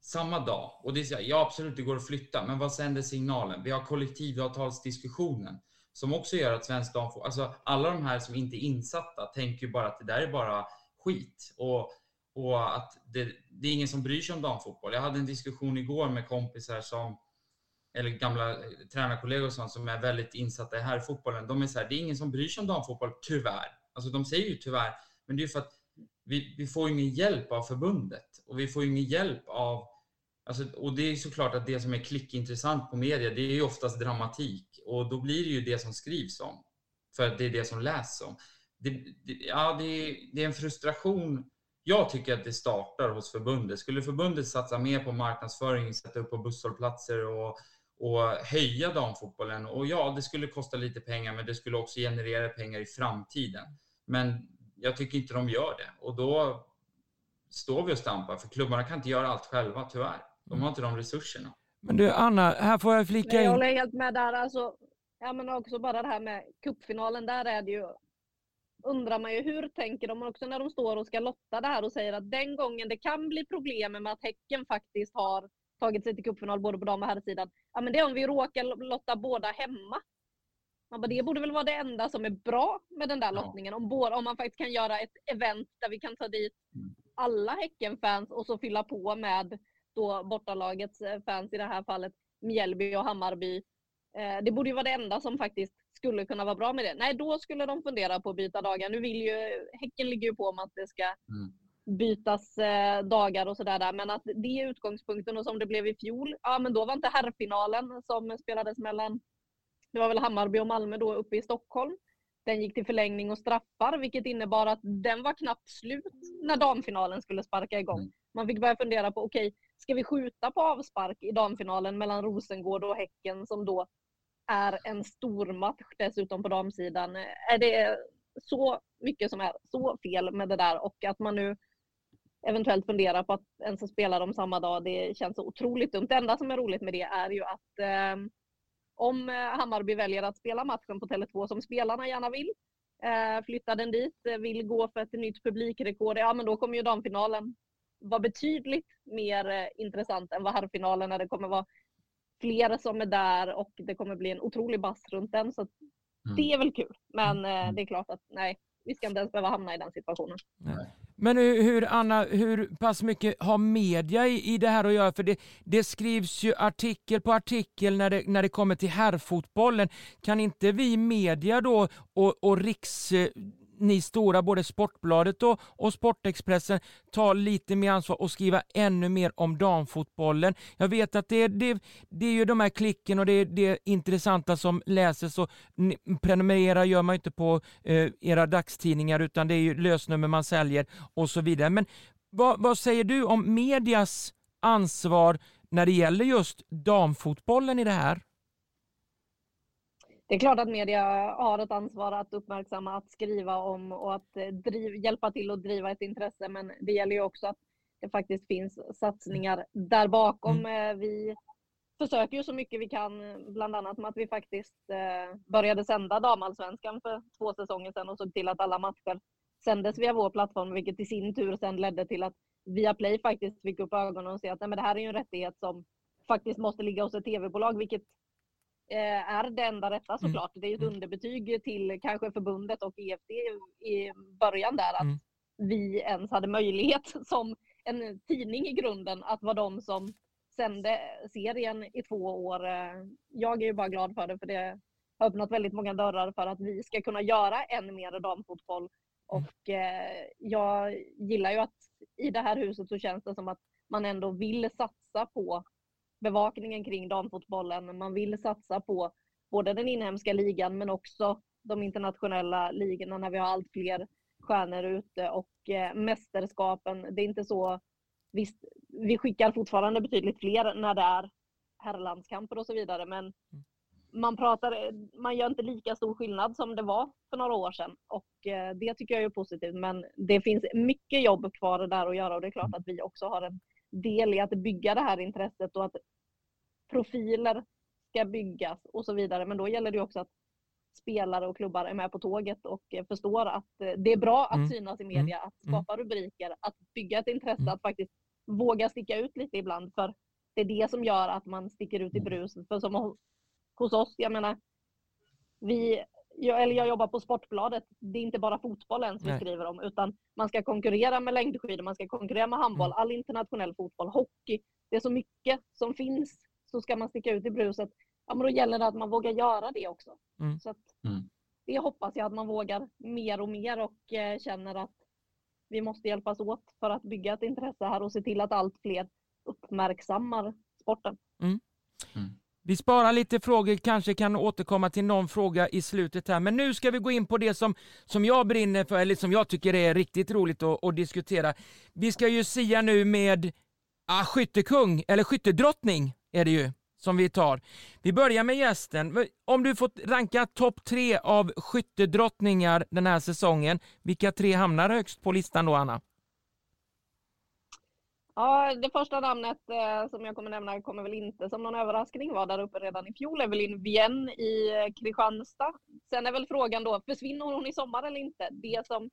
Samma dag. Och det är så här, ja absolut, det går att flytta, men vad sänder signalen? Vi har kollektivavtalsdiskussionen som också gör att svensk damfotboll, alltså alla de här som inte är insatta tänker ju bara att det där är bara skit och, och att det, det är ingen som bryr sig om damfotboll. Jag hade en diskussion igår med kompisar som, eller gamla eh, tränarkollegor och sånt, som är väldigt insatta i här fotbollen. De är så här, det är ingen som bryr sig om damfotboll, tyvärr. Alltså de säger ju tyvärr, men det är ju för att vi, vi får ju ingen hjälp av förbundet och vi får ju ingen hjälp av Alltså, och det är såklart att det som är klickintressant på media, det är ju oftast dramatik och då blir det ju det som skrivs om. För att det är det som läses om. Det, det, ja, det, är, det är en frustration. Jag tycker att det startar hos förbundet. Skulle förbundet satsa mer på marknadsföring, sätta upp på busshållplatser och, och höja damfotbollen. Och ja, det skulle kosta lite pengar, men det skulle också generera pengar i framtiden. Men jag tycker inte de gör det och då står vi och stampar för klubbarna kan inte göra allt själva, tyvärr. De har inte de resurserna. Men du Anna, här får jag flika Men jag in. håller helt med där. Alltså, ja, men också bara det här med cupfinalen. Där är det ju, undrar man ju hur tänker de också när de står och ska lotta det här och säger att den gången det kan bli problem med att Häcken faktiskt har tagit sig till cupfinal både på dam och herrsidan. Ja, men det är om vi råkar lotta båda hemma. Man bara, det borde väl vara det enda som är bra med den där Ja. lottningen. Om, båda, om man faktiskt kan göra ett event där vi kan ta dit Mm. alla Häcken-fans och så fylla på med då bortalagets eh, fans, i det här fallet Mjällby och Hammarby. Eh, det borde ju vara det enda som faktiskt skulle kunna vara bra med det. Nej, då skulle de fundera på att byta dagar. Nu vill ju, Häcken ligger ju på om att det ska Mm. Bytas eh, dagar och sådär. där. Men att det är utgångspunkten och som det blev i fjol, ja men då var inte herrfinalen som spelades mellan, det var väl Hammarby och Malmö då uppe i Stockholm. Den gick till förlängning och straffar, vilket innebar att den var knappt slut när damfinalen skulle sparka igång. Mm. Man fick börja fundera på, okej, ska vi skjuta på avspark i damfinalen mellan Rosengård och Häcken som då är en stor match dessutom på damsidan. Är det så mycket som är så fel med det där och att man nu eventuellt funderar på att ens spela dem samma dag, det känns så otroligt dumt. Det enda som är roligt med det är ju att eh, om eh, Hammarby väljer att spela matchen på Tele2 som spelarna gärna vill, eh, flytta den dit, eh, vill gå för ett nytt publikrekord, ja men då kommer ju damfinalen vara betydligt mer eh, intressant än vad herrfinalen när det kommer vara fler som är där och det kommer bli en otrolig bass runt den. Så mm. det är väl kul. Men mm. det är klart att nej, vi ska inte ens behöva hamna i den situationen. Nej. Men hur, Anna, hur pass mycket har media i, i det här att göra? För det, det skrivs ju artikel på artikel när det, när det kommer till herrfotbollen. Kan inte vi media då och, och riks ni stora, både Sportbladet och, och Sportexpressen, ta lite mer ansvar och skriva ännu mer om damfotbollen. Jag vet att det, det, det är ju de här klicken och det, det intressanta som läses och prenumerera gör man inte på eh, era dagstidningar utan det är ju lösnummer man säljer och så vidare. Men vad, vad säger du om medias ansvar när det gäller just damfotbollen i det här? Det är klart att media har ett ansvar att uppmärksamma, att skriva om och att eh, driv, hjälpa till att driva ett intresse. Men det gäller ju också att det faktiskt finns satsningar där bakom. Mm. Eh, vi försöker ju så mycket vi kan, bland annat med att vi faktiskt eh, började sända damallsvenskan för två säsonger sedan och såg till att alla matcher sändes via vår plattform, vilket i sin tur sedan ledde till att Viaplay faktiskt fick upp ögonen och se att nej, men det här är ju en rättighet som faktiskt måste ligga hos ett tv-bolag, vilket är det enda rätta mm. såklart. Det är ett mm. underbetyg till kanske förbundet och EFD i början där att mm. vi ens hade möjlighet <laughs> som en tidning i grunden att vara de som sände serien i två år. Eh, jag är ju bara glad för det för det har öppnat väldigt många dörrar för att vi ska kunna göra än mer damfotboll. Och eh, jag gillar ju att i det här huset så känns det som att man ändå vill satsa på bevakningen kring damfotbollen. Man vill satsa på både den inhemska ligan men också de internationella ligorna när vi har allt fler stjärnor ute och eh, mästerskapen. Det är inte så, visst, vi skickar fortfarande betydligt fler när det är herrlandskamper och så vidare, men mm. man, pratar, man gör inte lika stor skillnad som det var för några år sedan och eh, det tycker jag är positivt. Men det finns mycket jobb kvar där att göra och det är klart att vi också har en del i att bygga det här intresset och att profiler ska byggas och så vidare. Men då gäller det också att spelare och klubbar är med på tåget och eh, förstår att eh, det är bra att mm. synas i mm. media, att mm. skapa rubriker, att bygga ett intresse, mm. att faktiskt våga sticka ut lite ibland. För det är det som gör att man sticker ut i bruset. För som hos oss, jag menar, vi, jag, eller jag jobbar på Sportbladet. Det är inte bara fotboll ens vi skriver om, utan man ska konkurrera med längdskidor, man ska konkurrera med handboll, mm. all internationell fotboll, hockey. Det är så mycket som finns så ska man sticka ut i bruset, ja men då gäller det att man vågar göra det också. Mm. Så att, mm. Det hoppas jag att man vågar mer och mer och eh, känner att vi måste hjälpas åt för att bygga ett intresse här och se till att allt fler uppmärksammar sporten. Mm. Vi sparar lite frågor, kanske kan återkomma till någon fråga i slutet här. Men nu ska vi gå in på det som, som jag brinner för, eller som jag tycker är riktigt roligt att, att diskutera. Vi ska ju sia nu med ah, skyttekung, eller skyttedrottning är det ju som vi tar. Vi börjar med gästen. Om du fått ranka topp tre av skyttedrottningar den här säsongen, vilka tre hamnar högst på listan då, Anna? Ja, det första namnet eh, som jag kommer nämna kommer väl inte som någon överraskning, var där uppe redan i fjol, Evelyn Wien i eh, Kristianstad. Sen är väl frågan då, försvinner hon i sommar eller inte? Det som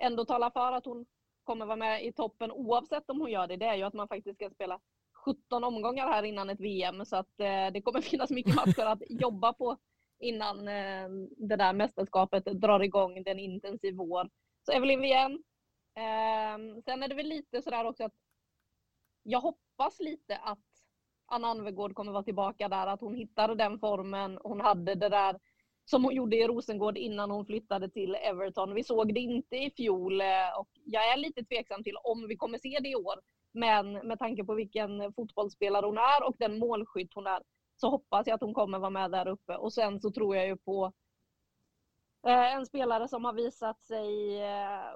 ändå talar för att hon kommer vara med i toppen oavsett om hon gör det, det är ju att man faktiskt ska spela 17 omgångar här innan ett VM så att eh, det kommer <laughs> finnas mycket matcher att <laughs> jobba på innan det där mästerskapet drar igång. den intensiv vår. Så Evelyn Wien. Eh, sen är det väl lite sådär också att jag hoppas lite att Anna Anvegård kommer vara tillbaka där, att hon hittade den formen. Hon hade det där som hon gjorde i Rosengård innan hon flyttade till Everton. Vi såg det inte i fjol eh, och jag är lite tveksam till om vi kommer se det i år. Men med tanke på vilken fotbollsspelare hon är och den målskytt hon är så hoppas jag att hon kommer vara med där uppe. Och sen så tror jag ju på eh, en spelare som har visat sig eh,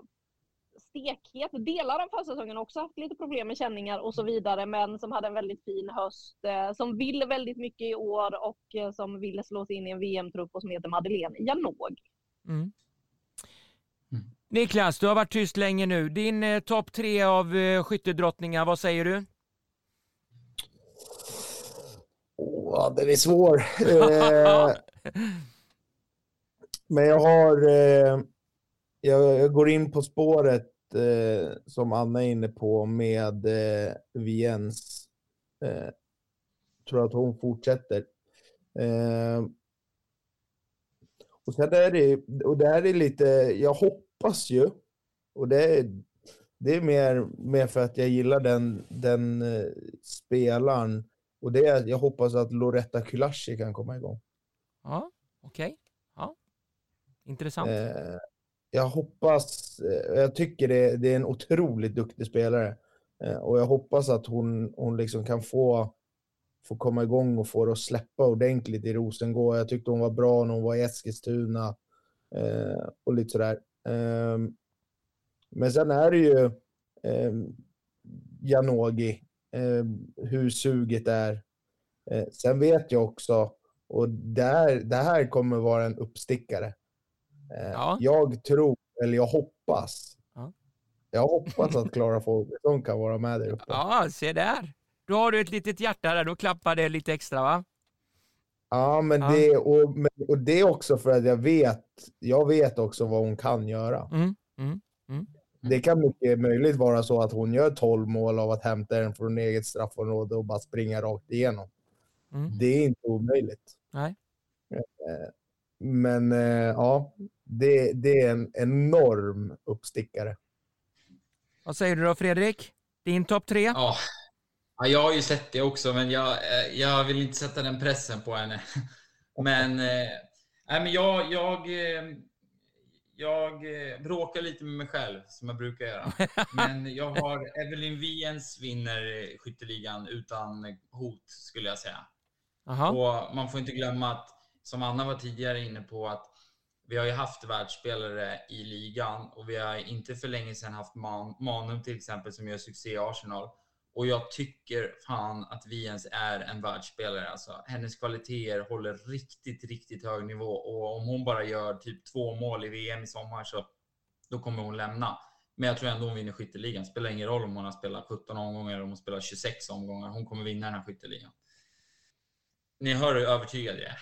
stekhet. Delar av försäsongen också haft lite problem med känningar och så vidare, men som hade en väldigt fin höst. Eh, som vill väldigt mycket i år och som vill slå sig in i en VM-trupp och som heter Madeleine Janog. Mm. Niklas, du har varit tyst länge nu. Din eh, topp tre av eh, skyttedrottningar, vad säger du? Oh, den är svår. <laughs> eh, <laughs> men jag har... Eh, jag, går in på spåret eh, som Anna är inne på med eh, Viens. Eh, tror att hon fortsätter. Eh, och sen är det, och det här är lite, jag hoppas ju, och det är, det är mer, mer för att jag gillar den, den eh, spelaren, och det är, jag hoppas att Loretta Kulashi kan komma igång. Ja, okej. Ja. Intressant. Jag hoppas, eh, jag tycker det, det är en otroligt duktig spelare. Eh, och jag hoppas att hon, hon liksom kan få, få komma igång och få det att släppa ordentligt i Rosengård. Jag tyckte hon var bra när hon var i Eskilstuna eh, och lite sådär. Eh, men sen är det ju eh, Janogy, eh, hur suget är. Eh, sen vet jag också, och där, det här kommer vara en uppstickare. Eh, Ja. Jag tror, eller jag hoppas, Ja. jag hoppas att Klara Folkesson kan vara med där uppe. Ja, se där. Då har du ett litet hjärta där, då klappar det lite extra va? Ja, men Ja. Det, och, och det är också för att jag vet, jag vet också vad hon kan göra. Mm, mm. Det kan mycket möjligt vara så att hon gör 12 mål av att hämta den från eget straffområde och bara springa rakt igenom. Mm. Det är inte omöjligt. Nej. Men eh, ja, det, det är en enorm uppstickare. Vad säger du då Fredrik? Din topp tre? Ja. ja, jag har ju sett det också, men jag, eh, jag vill inte sätta den pressen på henne. <laughs> Men, eh, nej, men jag, jag, jag bråkar lite med mig själv, som jag brukar göra. <laughs> Men jag har Evelyn Wiens vinner skytteligan utan hot, skulle jag säga. Jaha. Och man får inte glömma att, som Anna var tidigare inne på, att vi har ju haft världsspelare i ligan och vi har inte för länge sedan haft Man Manum till exempel som gör succé i Arsenal. Och jag tycker fan att vi ens är en världsspelare. Alltså, hennes kvaliteter håller riktigt, riktigt hög nivå och om hon bara gör typ två mål i VM i sommar så då kommer hon lämna. Men jag tror ändå hon vinner skytteligan. Spelar ingen roll om hon har spelat 17 omgångar eller om hon spelar 26 omgångar. Hon kommer vinna den här skytteligan. Ni hör hur övertygad jag är.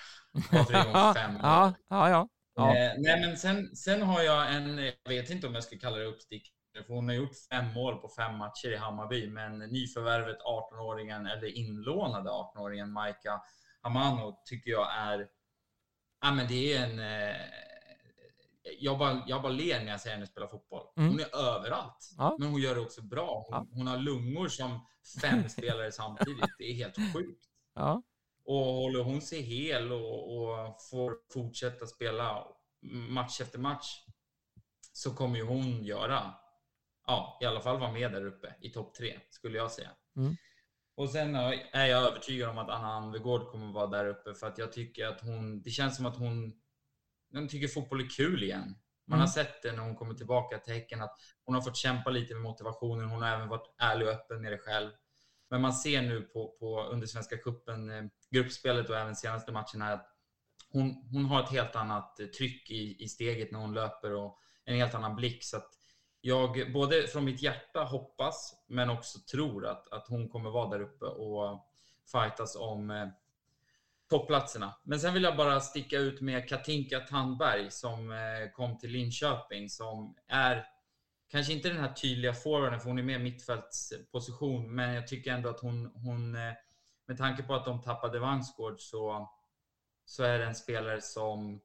Ja, ja, ja. ja. Eh, nej, men sen, sen har jag en, jag vet inte om jag ska kalla det uppstick, för hon har gjort fem mål på fem matcher i Hammarby, men nyförvärvet 18-åringen, eller inlånade 18-åringen Maika Hamano tycker jag är, ja men det är en, eh, jag bara, jag bara ler när jag ser henne spela fotboll. Mm. Hon är överallt, Ja. men hon gör det också bra. Hon, hon har lungor som fem spelare samtidigt. Det är helt sjukt. ja. Och håller hon sig hel och, och får fortsätta spela match efter match så kommer ju hon göra, ja, i alla fall vara med där uppe i topp tre, skulle jag säga. Mm. Och sen är jag övertygad om att Anna Anvegård kommer vara där uppe för att jag tycker att hon, det känns som att hon, hon tycker fotboll är kul igen. Man Mm. har sett det när hon kommer tillbaka till Häcken att hon har fått kämpa lite med motivationen. Hon har även varit ärlig och öppen med det själv. Men man ser nu på, på under Svenska cupen, eh, gruppspelet och även senaste matchen här att hon, hon har ett helt annat eh, tryck i, i steget när hon löper och en helt annan blick. Så att jag både från mitt hjärta hoppas, men också tror att, att hon kommer vara där uppe och fightas om eh, topplatserna. Men sen vill jag bara sticka ut med Katinka Tandberg som eh, kom till Linköping som är kanske inte den här tydliga forwarden, för hon är mer mittfältsposition, men jag tycker ändå att hon, hon eh, med tanke på att de tappade Vangsgård så, så är det en spelare som,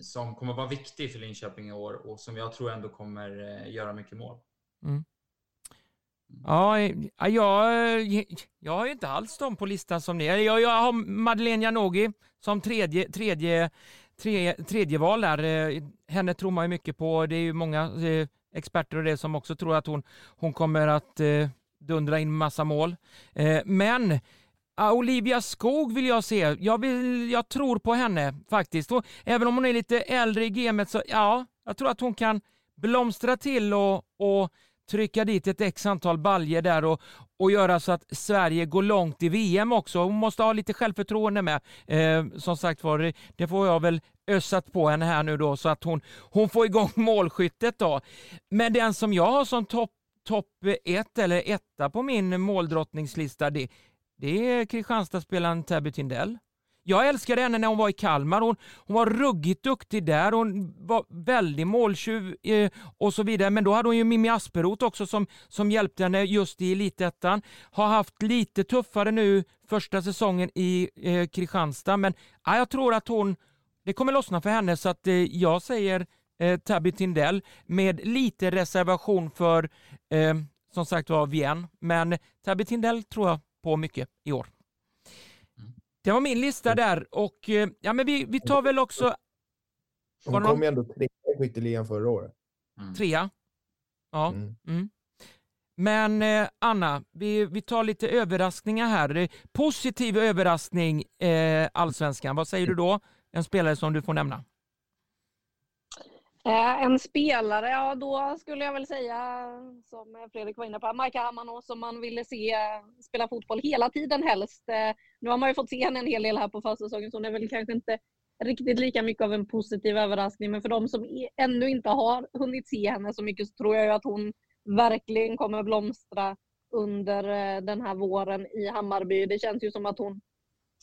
som kommer vara viktig för Linköping i år och som jag tror ändå kommer eh, göra mycket mål. Ja, eh, jag, jag har ju inte alls dem på listan som ni. Jag, jag har Madeleine Janogy som tredje, tredje, tredje, tredje val där. Henne tror man ju mycket på. Det är ju många experter och det som också tror att hon, hon kommer att eh, dundra in massa mål. Eh, Men ah, Olivia Skog vill jag se. Jag, vill, jag tror på henne faktiskt. Och även om hon är lite äldre i gamet så ja, jag tror att hon kan blomstra till och, och trycka dit ett x antal baljer där och, och göra så att Sverige går långt i VM också. Hon måste ha lite självförtroende med. Eh, som sagt var, det, får jag väl ösat på henne här nu då så att hon, hon får igång <laughs> målskyttet då. Men den som jag har som topp top ett eller etta på min måldrottningslista det, det är Kristianstadsspelaren Täby Tindell. Jag älskade henne när hon var i Kalmar. Hon, hon var ruggigt duktig där. Hon var väldigt måltjuv eh, och så vidare. Men då hade hon ju Mimmi Asperoth också som, som hjälpte henne just i Elitettan. Har haft lite tuffare nu första säsongen i eh, Kristianstad. Men ja, jag tror att hon, det kommer lossna för henne så att eh, jag säger eh, Tabby Tindell med lite reservation för eh, som sagt var Vienne. Men Tabby Tindell tror jag på mycket i år. Det var min lista där och eh, ja, men vi, vi tar väl också... Hon kom ju ändå trea i skytteligan förra året. Mm. Trea? Ja. Mm. Mm. Men eh, Anna, vi, vi tar lite överraskningar här. Positiv överraskning, eh, allsvenskan. Vad säger du då? En spelare som du får nämna. Eh, en spelare, ja då skulle jag väl säga som Fredrik var inne på, Maika Hamano som man ville se spela fotboll hela tiden helst. Eh, nu har man ju fått se henne en hel del här på försäsongen så hon är väl kanske inte riktigt lika mycket av en positiv överraskning. Men för de som ännu inte har hunnit se henne så mycket så tror jag ju att hon verkligen kommer blomstra under eh, den här våren i Hammarby. Det känns ju som att hon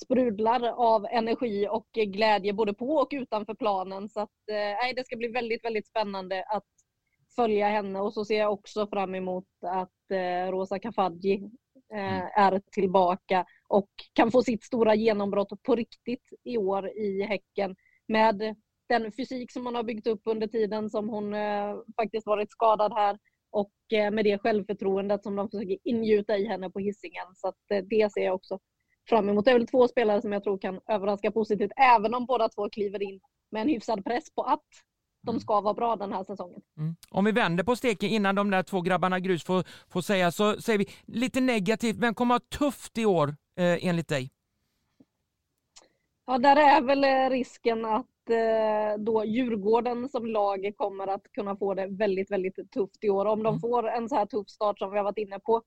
sprudlar av energi och glädje både på och utanför planen. Så att, eh, det ska bli väldigt, väldigt spännande att följa henne och så ser jag också fram emot att eh, Rosa Kafaji eh, mm. är tillbaka och kan få sitt stora genombrott på riktigt i år i Häcken med den fysik som hon har byggt upp under tiden som hon eh, faktiskt varit skadad här och eh, med det självförtroendet som de försöker ingjuta i henne på hissingen. Så att, eh, det ser jag också fram emot. Det är väl två spelare som jag tror kan överraska positivt, även om båda två kliver in med en hyfsad press på att de mm. ska vara bra den här säsongen. Mm. Om vi vänder på steken innan de där två grabbarna grus får, får säga, så säger vi lite negativt. Vem kommer ha tufft i år eh, enligt dig? Ja, där är väl eh, risken att eh, då Djurgården som lag kommer att kunna få det väldigt, väldigt tufft i år. Om de mm. får en så här tuff start som vi har varit inne på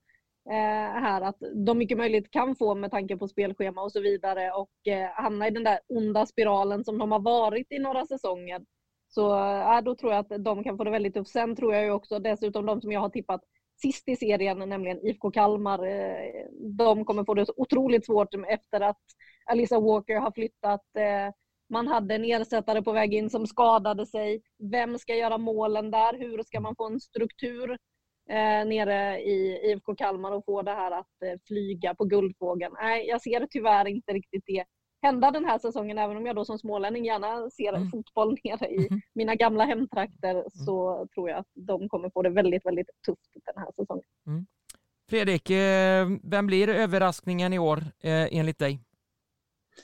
Eh, här att de mycket möjligt kan få med tanke på spelschema och så vidare och eh, hamna i den där onda spiralen som de har varit i några säsonger. Så eh, då tror jag att de kan få det väldigt tufft. Sen tror jag ju också dessutom de som jag har tippat sist i serien, nämligen IFK Kalmar, eh, de kommer få det otroligt svårt efter att Alissa Walker har flyttat. Eh, man hade en ersättare på väg in som skadade sig. Vem ska göra målen där? Hur ska man få en struktur eh, nere i IFK Kalmar och få det här att eh, flyga på Guldfågeln. Nej, jag ser tyvärr inte riktigt det hända den här säsongen, även om jag då som smålänning gärna ser mm. fotboll <laughs> nere i mm. mina gamla hemtrakter, mm. så tror jag att de kommer få det väldigt, väldigt tufft den här säsongen. Mm. Fredrik, eh, vem blir överraskningen i år eh, enligt dig?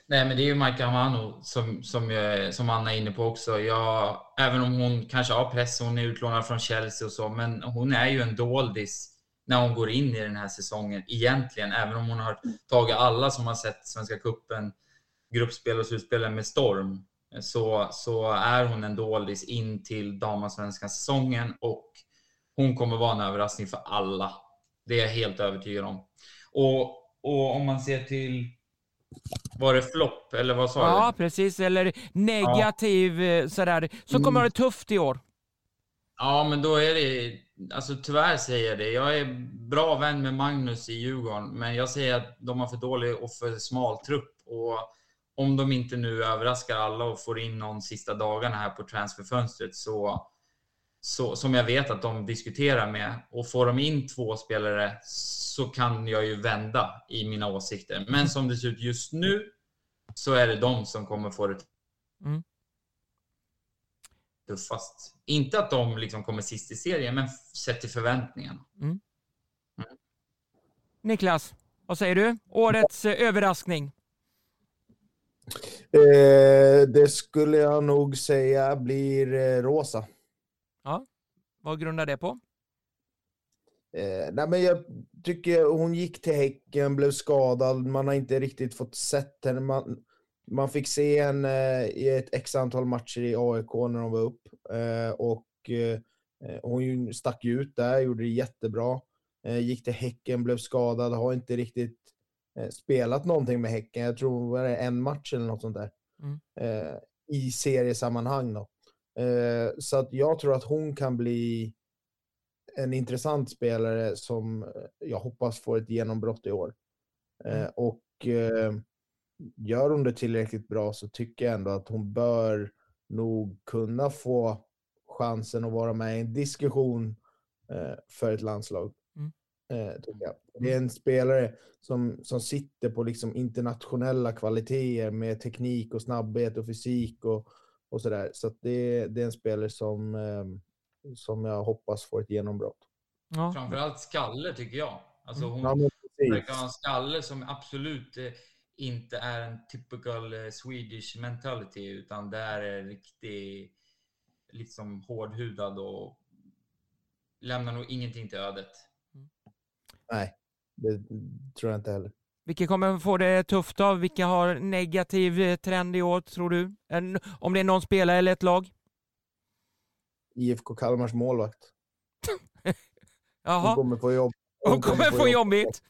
Nej, men det är ju Mike Amano som, som, eh, som Anna är inne på också. Jag, även om hon kanske har press, hon är utlånad från Chelsea och så, men hon är ju en doldis när hon går in i den här säsongen egentligen. Även om hon har tagit alla som har sett Svenska Cupen, gruppspel och slutspelen med storm, så, så är hon en doldis in till damallsvenska säsongen och hon kommer vara en överraskning för alla. Det är jag helt övertygad om. Och, och om man ser till var det flopp eller vad sa du? Ja, precis. Eller negativ ja. sådär. Så kommer mm. det tufft i år. Ja, men då är det... Alltså tyvärr säger jag det. Jag är bra vän med Magnus i Djurgården, men jag säger att de har för dålig och för smal trupp. Och om de inte nu överraskar alla och får in någon sista dagarna här på transferfönstret så, så som jag vet att de diskuterar med och får de in två spelare så kan jag ju vända i mina åsikter. Men som det ser ut just nu så är det de som kommer få det mm. tuffast. Inte att de liksom kommer sist i serien, men sett till förväntningarna. Mm. Mm. Niklas, vad säger du? Årets eh, överraskning? Eh, det skulle jag nog säga blir eh, Rosa. Ja, vad grundar det på? Eh, nej men jag tycker hon gick till Häcken, blev skadad, man har inte riktigt fått sett henne. Man, man fick se henne eh, i ett x antal matcher i AIK när hon var upp. Eh, och eh, hon stack ut där, gjorde det jättebra. Eh, gick till Häcken, blev skadad, har inte riktigt eh, spelat någonting med Häcken. Jag tror det var en match eller något sånt där. Mm. I seriesammanhang då. Så att jag tror att hon kan bli en intressant spelare som jag hoppas får ett genombrott i år. Mm. och gör hon det tillräckligt bra så tycker jag ändå att hon bör nog kunna få chansen att vara med i en diskussion eh, för ett landslag. Mm. Eh, jag. Det är en spelare som, som sitter på liksom internationella kvaliteter med teknik och snabbhet och fysik och, och sådär. Så att det, det är en spelare som, eh, som jag hoppas får ett genombrott. Ja. Framförallt skalle tycker jag. Alltså hon Ja, verkar ha en skalle som absolut eh, inte är en typical eh, Swedish mentality utan det är riktigt liksom hårdhudad och lämnar nog ingenting till ödet. Nej, det tror jag inte heller. Vilka kommer få det tufft av? Vilka har negativ eh, trend i år, tror du? En- Om det är någon spelare eller ett lag? IFK Kalmars målvakt. Hon <laughs> Jaha, kommer få jobb. hon kommer få jobbigt.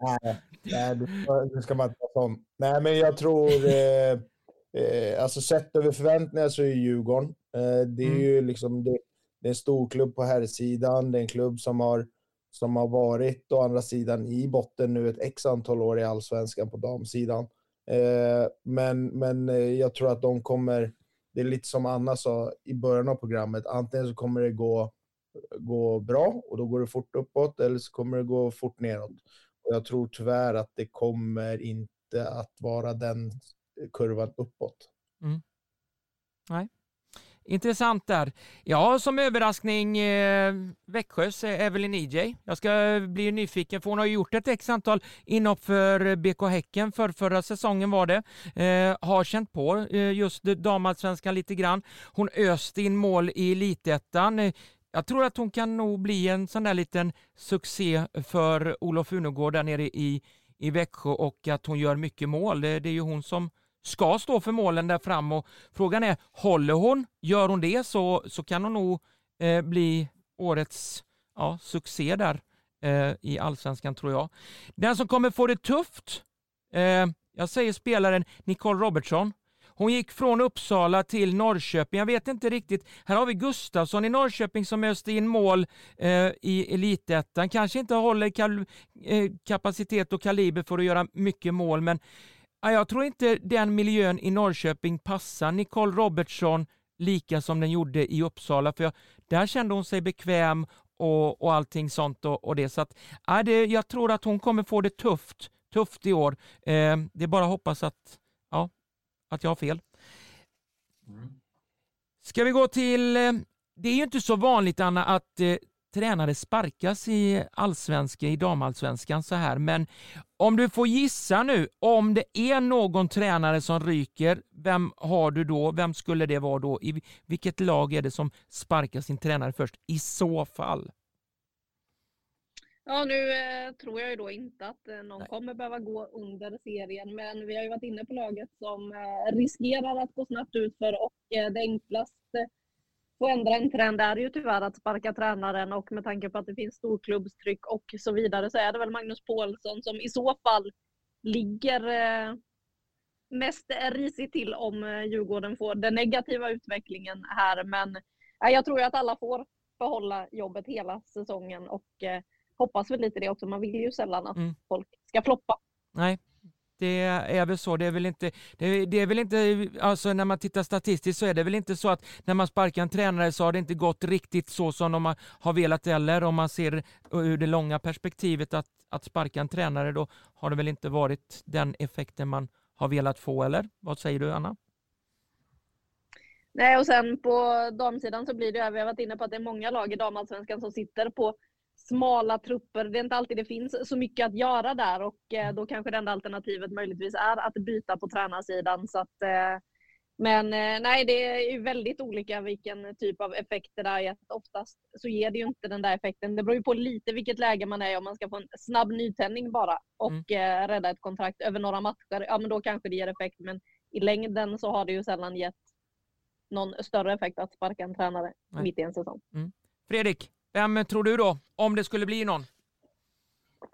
Nej, nej det, ska, man inte vara sån. Nej, men jag tror... Eh, eh, alltså sett över förväntningar så är Djurgården. Eh, det är Mm. ju liksom... Det, det är en stor klubb på herrsidan. Det är en klubb som har, som har varit å andra sidan i botten nu ett x antal år i allsvenskan på damsidan. Eh, men, men eh, jag tror att de kommer... Det är lite som Anna sa i början av programmet. Antingen så kommer det gå, gå bra och då går det fort uppåt eller så kommer det gå fort neråt. Och jag tror tyvärr att det kommer inte att vara den kurvan uppåt. Mm. Intressant där. Ja, som överraskning eh, Växjös eh, Evelyn EJ. Jag ska eh, bli nyfiken för hon har ju gjort ett x antal inhopp för eh, BK Häcken för förra säsongen var det. Eh, har känt på eh, just damallsvenskan lite grann. Hon öste in mål i elitettan. Jag tror att hon kan nog bli en sån där liten succé för Olof Unegård där nere i, i Växjö och att hon gör mycket mål. Det, det är ju hon som ska stå för målen där fram och frågan är, håller hon? Gör hon det så, så kan hon nog eh, bli årets ja, succé där eh, i allsvenskan tror jag. Den som kommer få det tufft, eh, jag säger spelaren Nicole Robertson. Hon gick från Uppsala till Norrköping. Jag vet inte riktigt. Här har vi Gustafsson i Norrköping som öste in mål eh, i elitettan. Kanske inte håller kal- eh, kapacitet och kaliber för att göra mycket mål, men jag tror inte den miljön i Norrköping passar Nicole Robertsson lika som den gjorde i Uppsala. För jag, där kände hon sig bekväm och, och allting sånt. Och, och det. Så att, ja, det, jag tror att hon kommer få det tufft, tufft i år. Eh, det är bara att hoppas att, ja, att jag har fel. Mm. Ska vi gå till... eh, Det är ju inte så vanligt, Anna, att eh, tränare sparkas i allsvenskan, i damallsvenskan så här, men om du får gissa nu, om det är någon tränare som ryker, vem har du då? Vem skulle det vara då? I vilket lag är det som sparkar sin tränare först? I så fall. Ja, nu eh, tror jag ju då inte att eh, någon kommer behöva gå under serien, men vi har ju varit inne på laget som eh, riskerar att gå snabbt utför och eh, det enklaste att ändra en trend är ju tyvärr att sparka tränaren och med tanke på att det finns storklubbstryck och så vidare så är det väl Magnus Paulsson som i så fall ligger eh, mest risigt till om eh, Djurgården får den negativa utvecklingen här. Men eh, jag tror ju att alla får behålla jobbet hela säsongen och hoppas väl lite det också. Man vill ju sällan att Mm. folk ska floppa. Nej, det är väl så. Det är väl inte, det är, det är väl inte, alltså när man tittar statistiskt så är det väl inte så att när man sparkar en tränare så har det inte gått riktigt så som de har- velat eller om man ser ur det långa perspektivet att, att sparka en tränare då har det väl inte varit den effekten man har velat få eller? Vad säger du Anna? Nej, och sen på damsidan så blir det ju, vi har varit inne på att det är många lag i damallsvenskan som sitter på smala trupper. Det är inte alltid det finns så mycket att göra där och eh, då kanske det enda alternativet möjligtvis är att byta på tränarsidan. Så att, eh, men eh, nej, det är ju väldigt olika vilken typ av effekt det där är. Oftast så ger det ju inte den där effekten. Det beror ju på lite vilket läge man är i. Om man ska få en snabb nytändning bara och eh, rädda ett kontrakt över några matcher, ja men då kanske det ger effekt. Men i längden så har det ju sällan gett någon större effekt att sparka en tränare Nej. mitt i en säsong. Fredrik, vem tror du då? Om det skulle bli någon?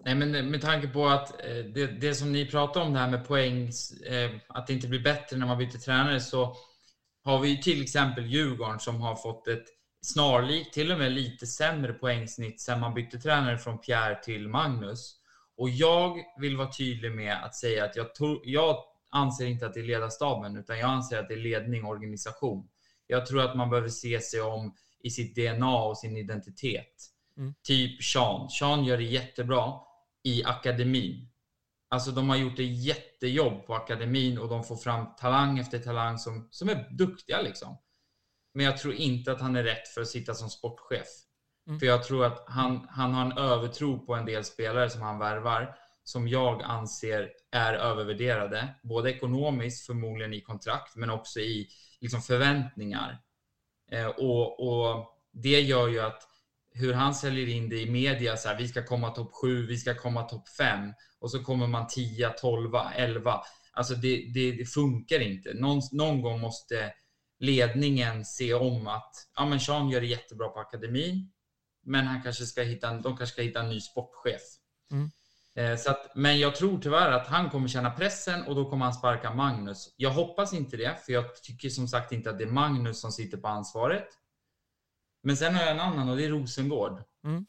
Nej, men med tanke på att eh, det, det som ni pratar om det här med poäng, eh, att det inte blir bättre när man byter tränare, så har vi ju till exempel Djurgården som har fått ett snarlikt, till och med lite sämre poängsnitt sen man bytte tränare från Pierre till Magnus. Och jag vill vara tydlig med att säga att jag, tog, jag anser inte att det är ledarstaben, utan jag anser att det är ledning och organisation. Jag tror att man behöver se sig om i sitt DNA och sin identitet. Mm. Typ Sean. Sean gör det jättebra i akademin. Alltså de har gjort ett jättejobb på akademin och de får fram talang efter talang som, som är duktiga liksom. Men jag tror inte att han är rätt för att sitta som sportchef. Mm. För jag tror att han, han har en övertro på en del spelare som han värvar som jag anser är övervärderade. Både ekonomiskt, förmodligen i kontrakt, men också i liksom, förväntningar. Eh, och, och det gör ju att hur han säljer in det i media, så här, vi ska komma topp 7, vi ska komma topp 5 och så kommer man 10, 12, 11. Alltså det, det, det funkar inte. Någon, någon, gång måste ledningen se om att ja, men Sean gör det jättebra på akademin, men han kanske ska hitta, de kanske ska hitta en ny sportchef. Mm. Eh, så att, men jag tror tyvärr att han kommer känna pressen och då kommer han sparka Magnus. Jag hoppas inte det, för jag tycker som sagt inte att det är Magnus som sitter på ansvaret. Men sen har jag en annan och det är Rosengård. Mm.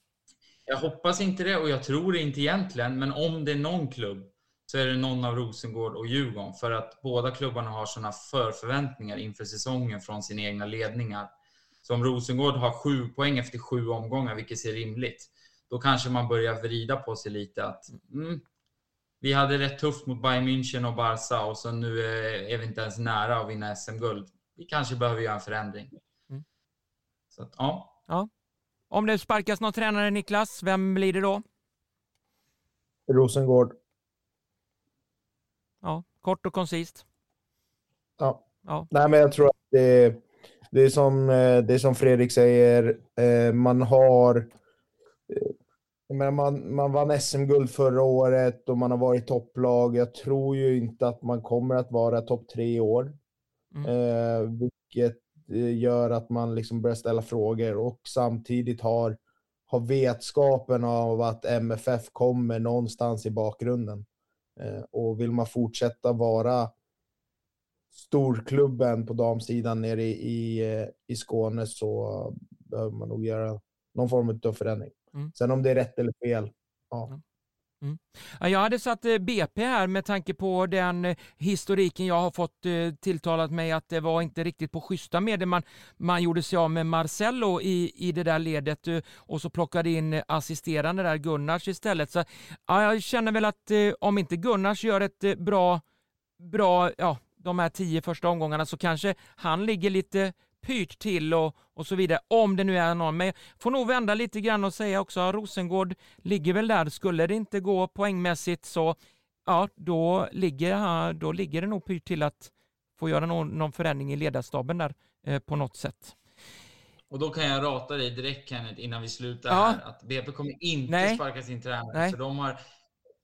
Jag hoppas inte det och jag tror det inte egentligen, men om det är någon klubb så är det någon av Rosengård och Djurgården för att båda klubbarna har sådana förförväntningar inför säsongen från sina egna ledningar. Så om Rosengård har sju poäng efter sju omgångar, vilket ser rimligt, då kanske man börjar vrida på sig lite att mm, vi hade rätt tufft mot Bayern München och Barca och så nu är vi inte ens nära att vinna SM-guld. Vi kanske behöver göra en förändring. Mm. Så att, ja. ja. Om det sparkas någon tränare, Niklas, vem blir det då? Rosengård. Ja, kort och koncist. Ja. ja. Nej, men jag tror att det, det, är, som, eh, det är som Fredrik säger, eh, man har men man, man vann SM-guld förra året och man har varit topplag. Jag tror ju inte att man kommer att vara topp tre i år. Mm. Eh, vilket eh, gör att man liksom börjar ställa frågor och samtidigt har, har vetskapen av att MFF kommer någonstans i bakgrunden. Eh, och vill man fortsätta vara storklubben på damsidan nere i, i, eh, i Skåne så behöver man nog göra någon form av förändring. Mm. Sen om det är rätt eller fel, ja. Mm. mm. Jag hade satt eh, BP här med tanke på den eh, historiken jag har fått eh, tilltalat mig att det var inte riktigt på schyssta medel. Man, man gjorde sig av med Marcello i, i det där ledet och så plockade in assisterande där Gunnars istället. Så, ja, jag känner väl att om inte Gunnars gör ett bra, bra ja, de här tio första omgångarna så kanske han ligger lite pyrt till och, och så vidare, om det nu är någon. Men jag får nog vända lite grann och säga också att Rosengård ligger väl där. Skulle det inte gå poängmässigt så ja, då ligger, då ligger det nog pyrt till att få göra någon, någon förändring i ledarstaben där eh, på något sätt. Och då kan jag rata dig direkt Kenneth innan vi slutar ja. här att BP kommer inte Nej. sparka sin tränare. För de har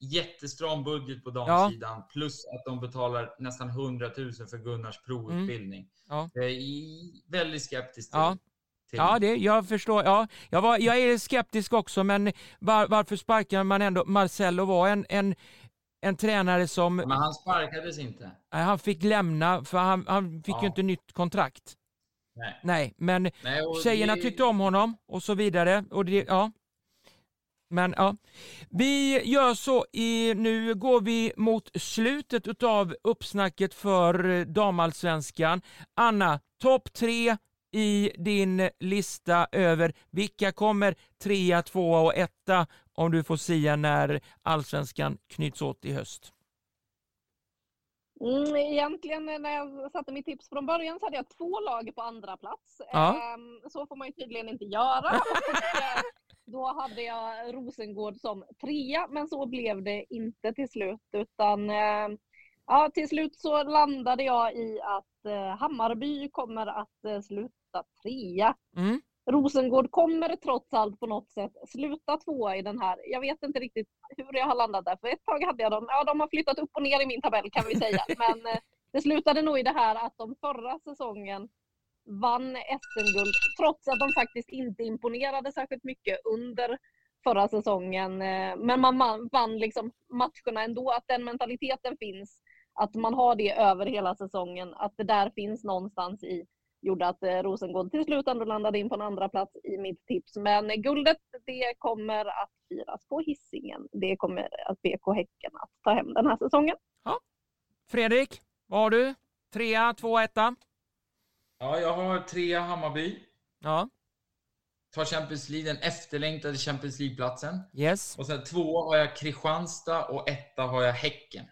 jättestram budget på damsidan ja. plus att de betalar nästan 100 000 för Gunnars provutbildning. Mm. Ja. Väldigt skeptisk till, ja. Till. Ja, det, jag förstår. Ja, jag, var, jag är skeptisk också, men var, varför sparkar man ändå? Marcello var en, en, en tränare som... Men han sparkades inte. Nej, han fick lämna, för han, han fick ja. ju inte nytt kontrakt. Nej. Nej, men Nej, tjejerna det... tyckte om honom och så vidare. Och det, ja. Men ja, vi gör så i, nu går vi mot slutet av uppsnacket för damallsvenskan. Anna, topp tre i din lista över vilka kommer trea, tvåa och etta om du får säga när allsvenskan knyts åt i höst? Mm, egentligen när jag satte mitt tips från början så hade jag två lag på andra plats. Ja. Ehm, så får man ju tydligen inte göra. <laughs> Då hade jag Rosengård som trea, men så blev det inte till slut. Utan eh, ja, till slut så landade jag i att eh, Hammarby kommer att eh, sluta trea. Mm. Rosengård kommer trots allt på något sätt sluta tvåa i den här. Jag vet inte riktigt hur jag har landat där, för ett tag hade jag dem. Ja, de har flyttat upp och ner i min tabell kan vi säga. <laughs> Men det slutade nog i det här att de förra säsongen vann SM-guld trots att de faktiskt inte imponerade särskilt mycket under förra säsongen. Eh, men man vann liksom matcherna ändå, att den mentaliteten finns. Att man har det över hela säsongen, att det där finns någonstans i gjorde att eh, Rosengård till slut ändå landade in på en andra plats i mitt tips. Men eh, guldet, det kommer att firas på hissingen. Det kommer att BK Häcken att ta hem den här säsongen. Fredrik, vad har du? Trea, två, etta? Ja, jag har trea Hammarby. Ja, Tar Champions League, den efterlängtade Champions League-platsen. yes. Och sen två har jag Kristianstad och etta har jag Häcken.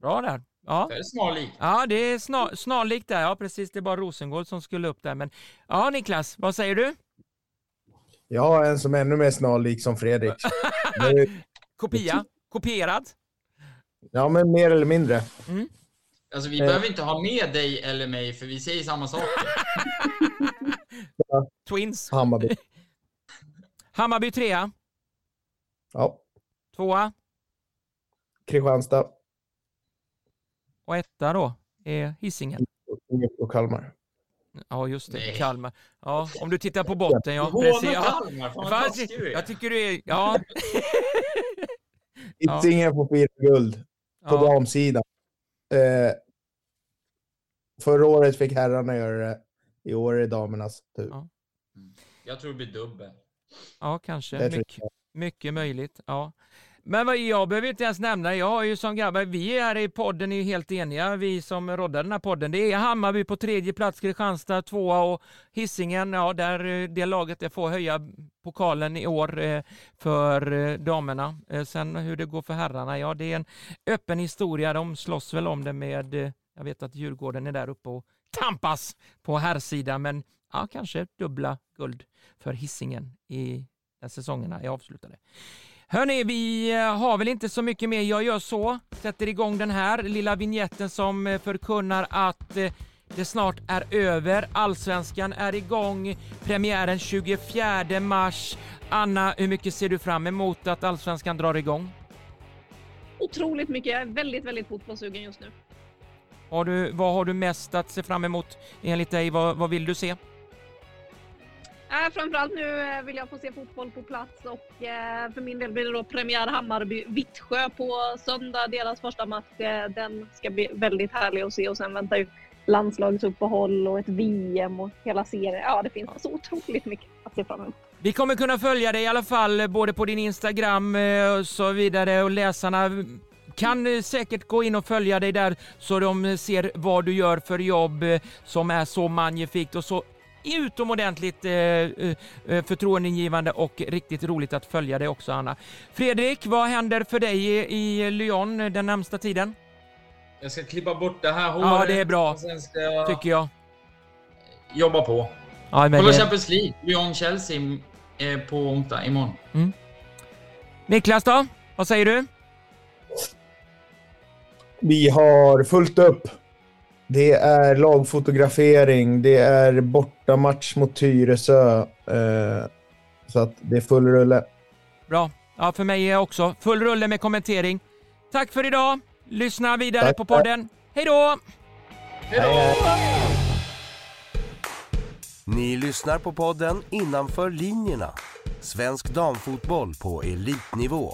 Bra där. Ja. Det är snarlikt. Ja, det är snar, snarlikt där. Ja, precis. Det är bara Rosengård som skulle upp där. Men ja, Niklas, vad säger du? Jag har en som är ännu mer snarlik som Fredrik. <laughs> Kopia? Kopierad? Ja, men mer eller mindre. Alltså, vi Eh. behöver inte ha med dig eller mig, för vi säger samma sak. Twins? Hammarby. <laughs> Hammarby trea, Ja. tvåa Kristianstad och etta då är Hisingen. och Kalmar. Ja, just det. Nej. Kalmar. Ja, om du tittar på botten, ja. Precis. Ja. Kalmar, jag tycker du är... Ja. Ja. Hisingen får fira guld på ja. damsidan. Eh, förra året fick herrarna göra det. I år är det damernas tur. Ja. Jag tror det blir dubbel. ja, kanske. Mycket, mycket möjligt. Ja. Men vad, jag behöver inte ens nämna, jag har ju som grabbar, vi är i podden är ju helt eniga, vi som roddar den här podden. Det är Hammarby på tredje plats, Kristianstad tvåa och Hisingen, ja där eh, det laget det får höja pokalen i år eh, för eh, damerna. Sen hur det går för herrarna, ja det är en öppen historia, de slåss väl om det med, jag vet att Djurgården är där uppe och tampas på herrsidan, men ja, kanske dubbla guld för Hisingen i när säsongerna är avslutade. Hörni, vi eh, har väl inte så mycket mer. Jag gör så, sätter igång den här lilla vignetten som eh, förkunnar att eh, det snart är över. Allsvenskan är igång. Premiären 24 mars. Anna, hur mycket ser du fram emot att Allsvenskan drar igång? Otroligt mycket. Jag är väldigt, väldigt fotbollssugen just nu. Har du, vad har du mest att se fram emot enligt dig? Vad, vad vill du se? Äh, framförallt nu eh, vill jag få se fotboll på plats och eh, för min del blir det då premiär Hammarby-Vittsjö på söndag, deras första match. Eh, den ska bli väldigt härlig att se och sen väntar ju landslagsuppehåll och ett VM och hela serien. Ja, det finns så otroligt mycket att se fram emot. Vi kommer kunna följa dig i alla fall, eh, både på din Instagram och så vidare och läsarna kan säkert gå in och följa dig där så de ser vad du gör för jobb som är så magnifikt och så utomordentligt eh, eh, eh, förtroendeingivande och riktigt roligt att följa dig också Anna. Fredrik, vad händer för dig i, i Lyon den närmsta tiden? Jag ska klippa bort det här håret. Ja, det är bra. och Sen ska jag Tycker jag. jobba på. Ja, men Kolla det... Champions League. Lyon-Chelsea eh, på onsdag, imorgon. Niklas då? Vad säger du? Vi har fullt upp. Det är lagfotografering, det är bortamatch mot Tyresö. Eh, så att det är full rulle. Bra. Ja, för mig är också full rulle med kommentering. Tack för idag. Lyssna vidare Tack, på podden. Hej då! Hej då! Ni lyssnar på podden Innanför linjerna. Svensk damfotboll på elitnivå.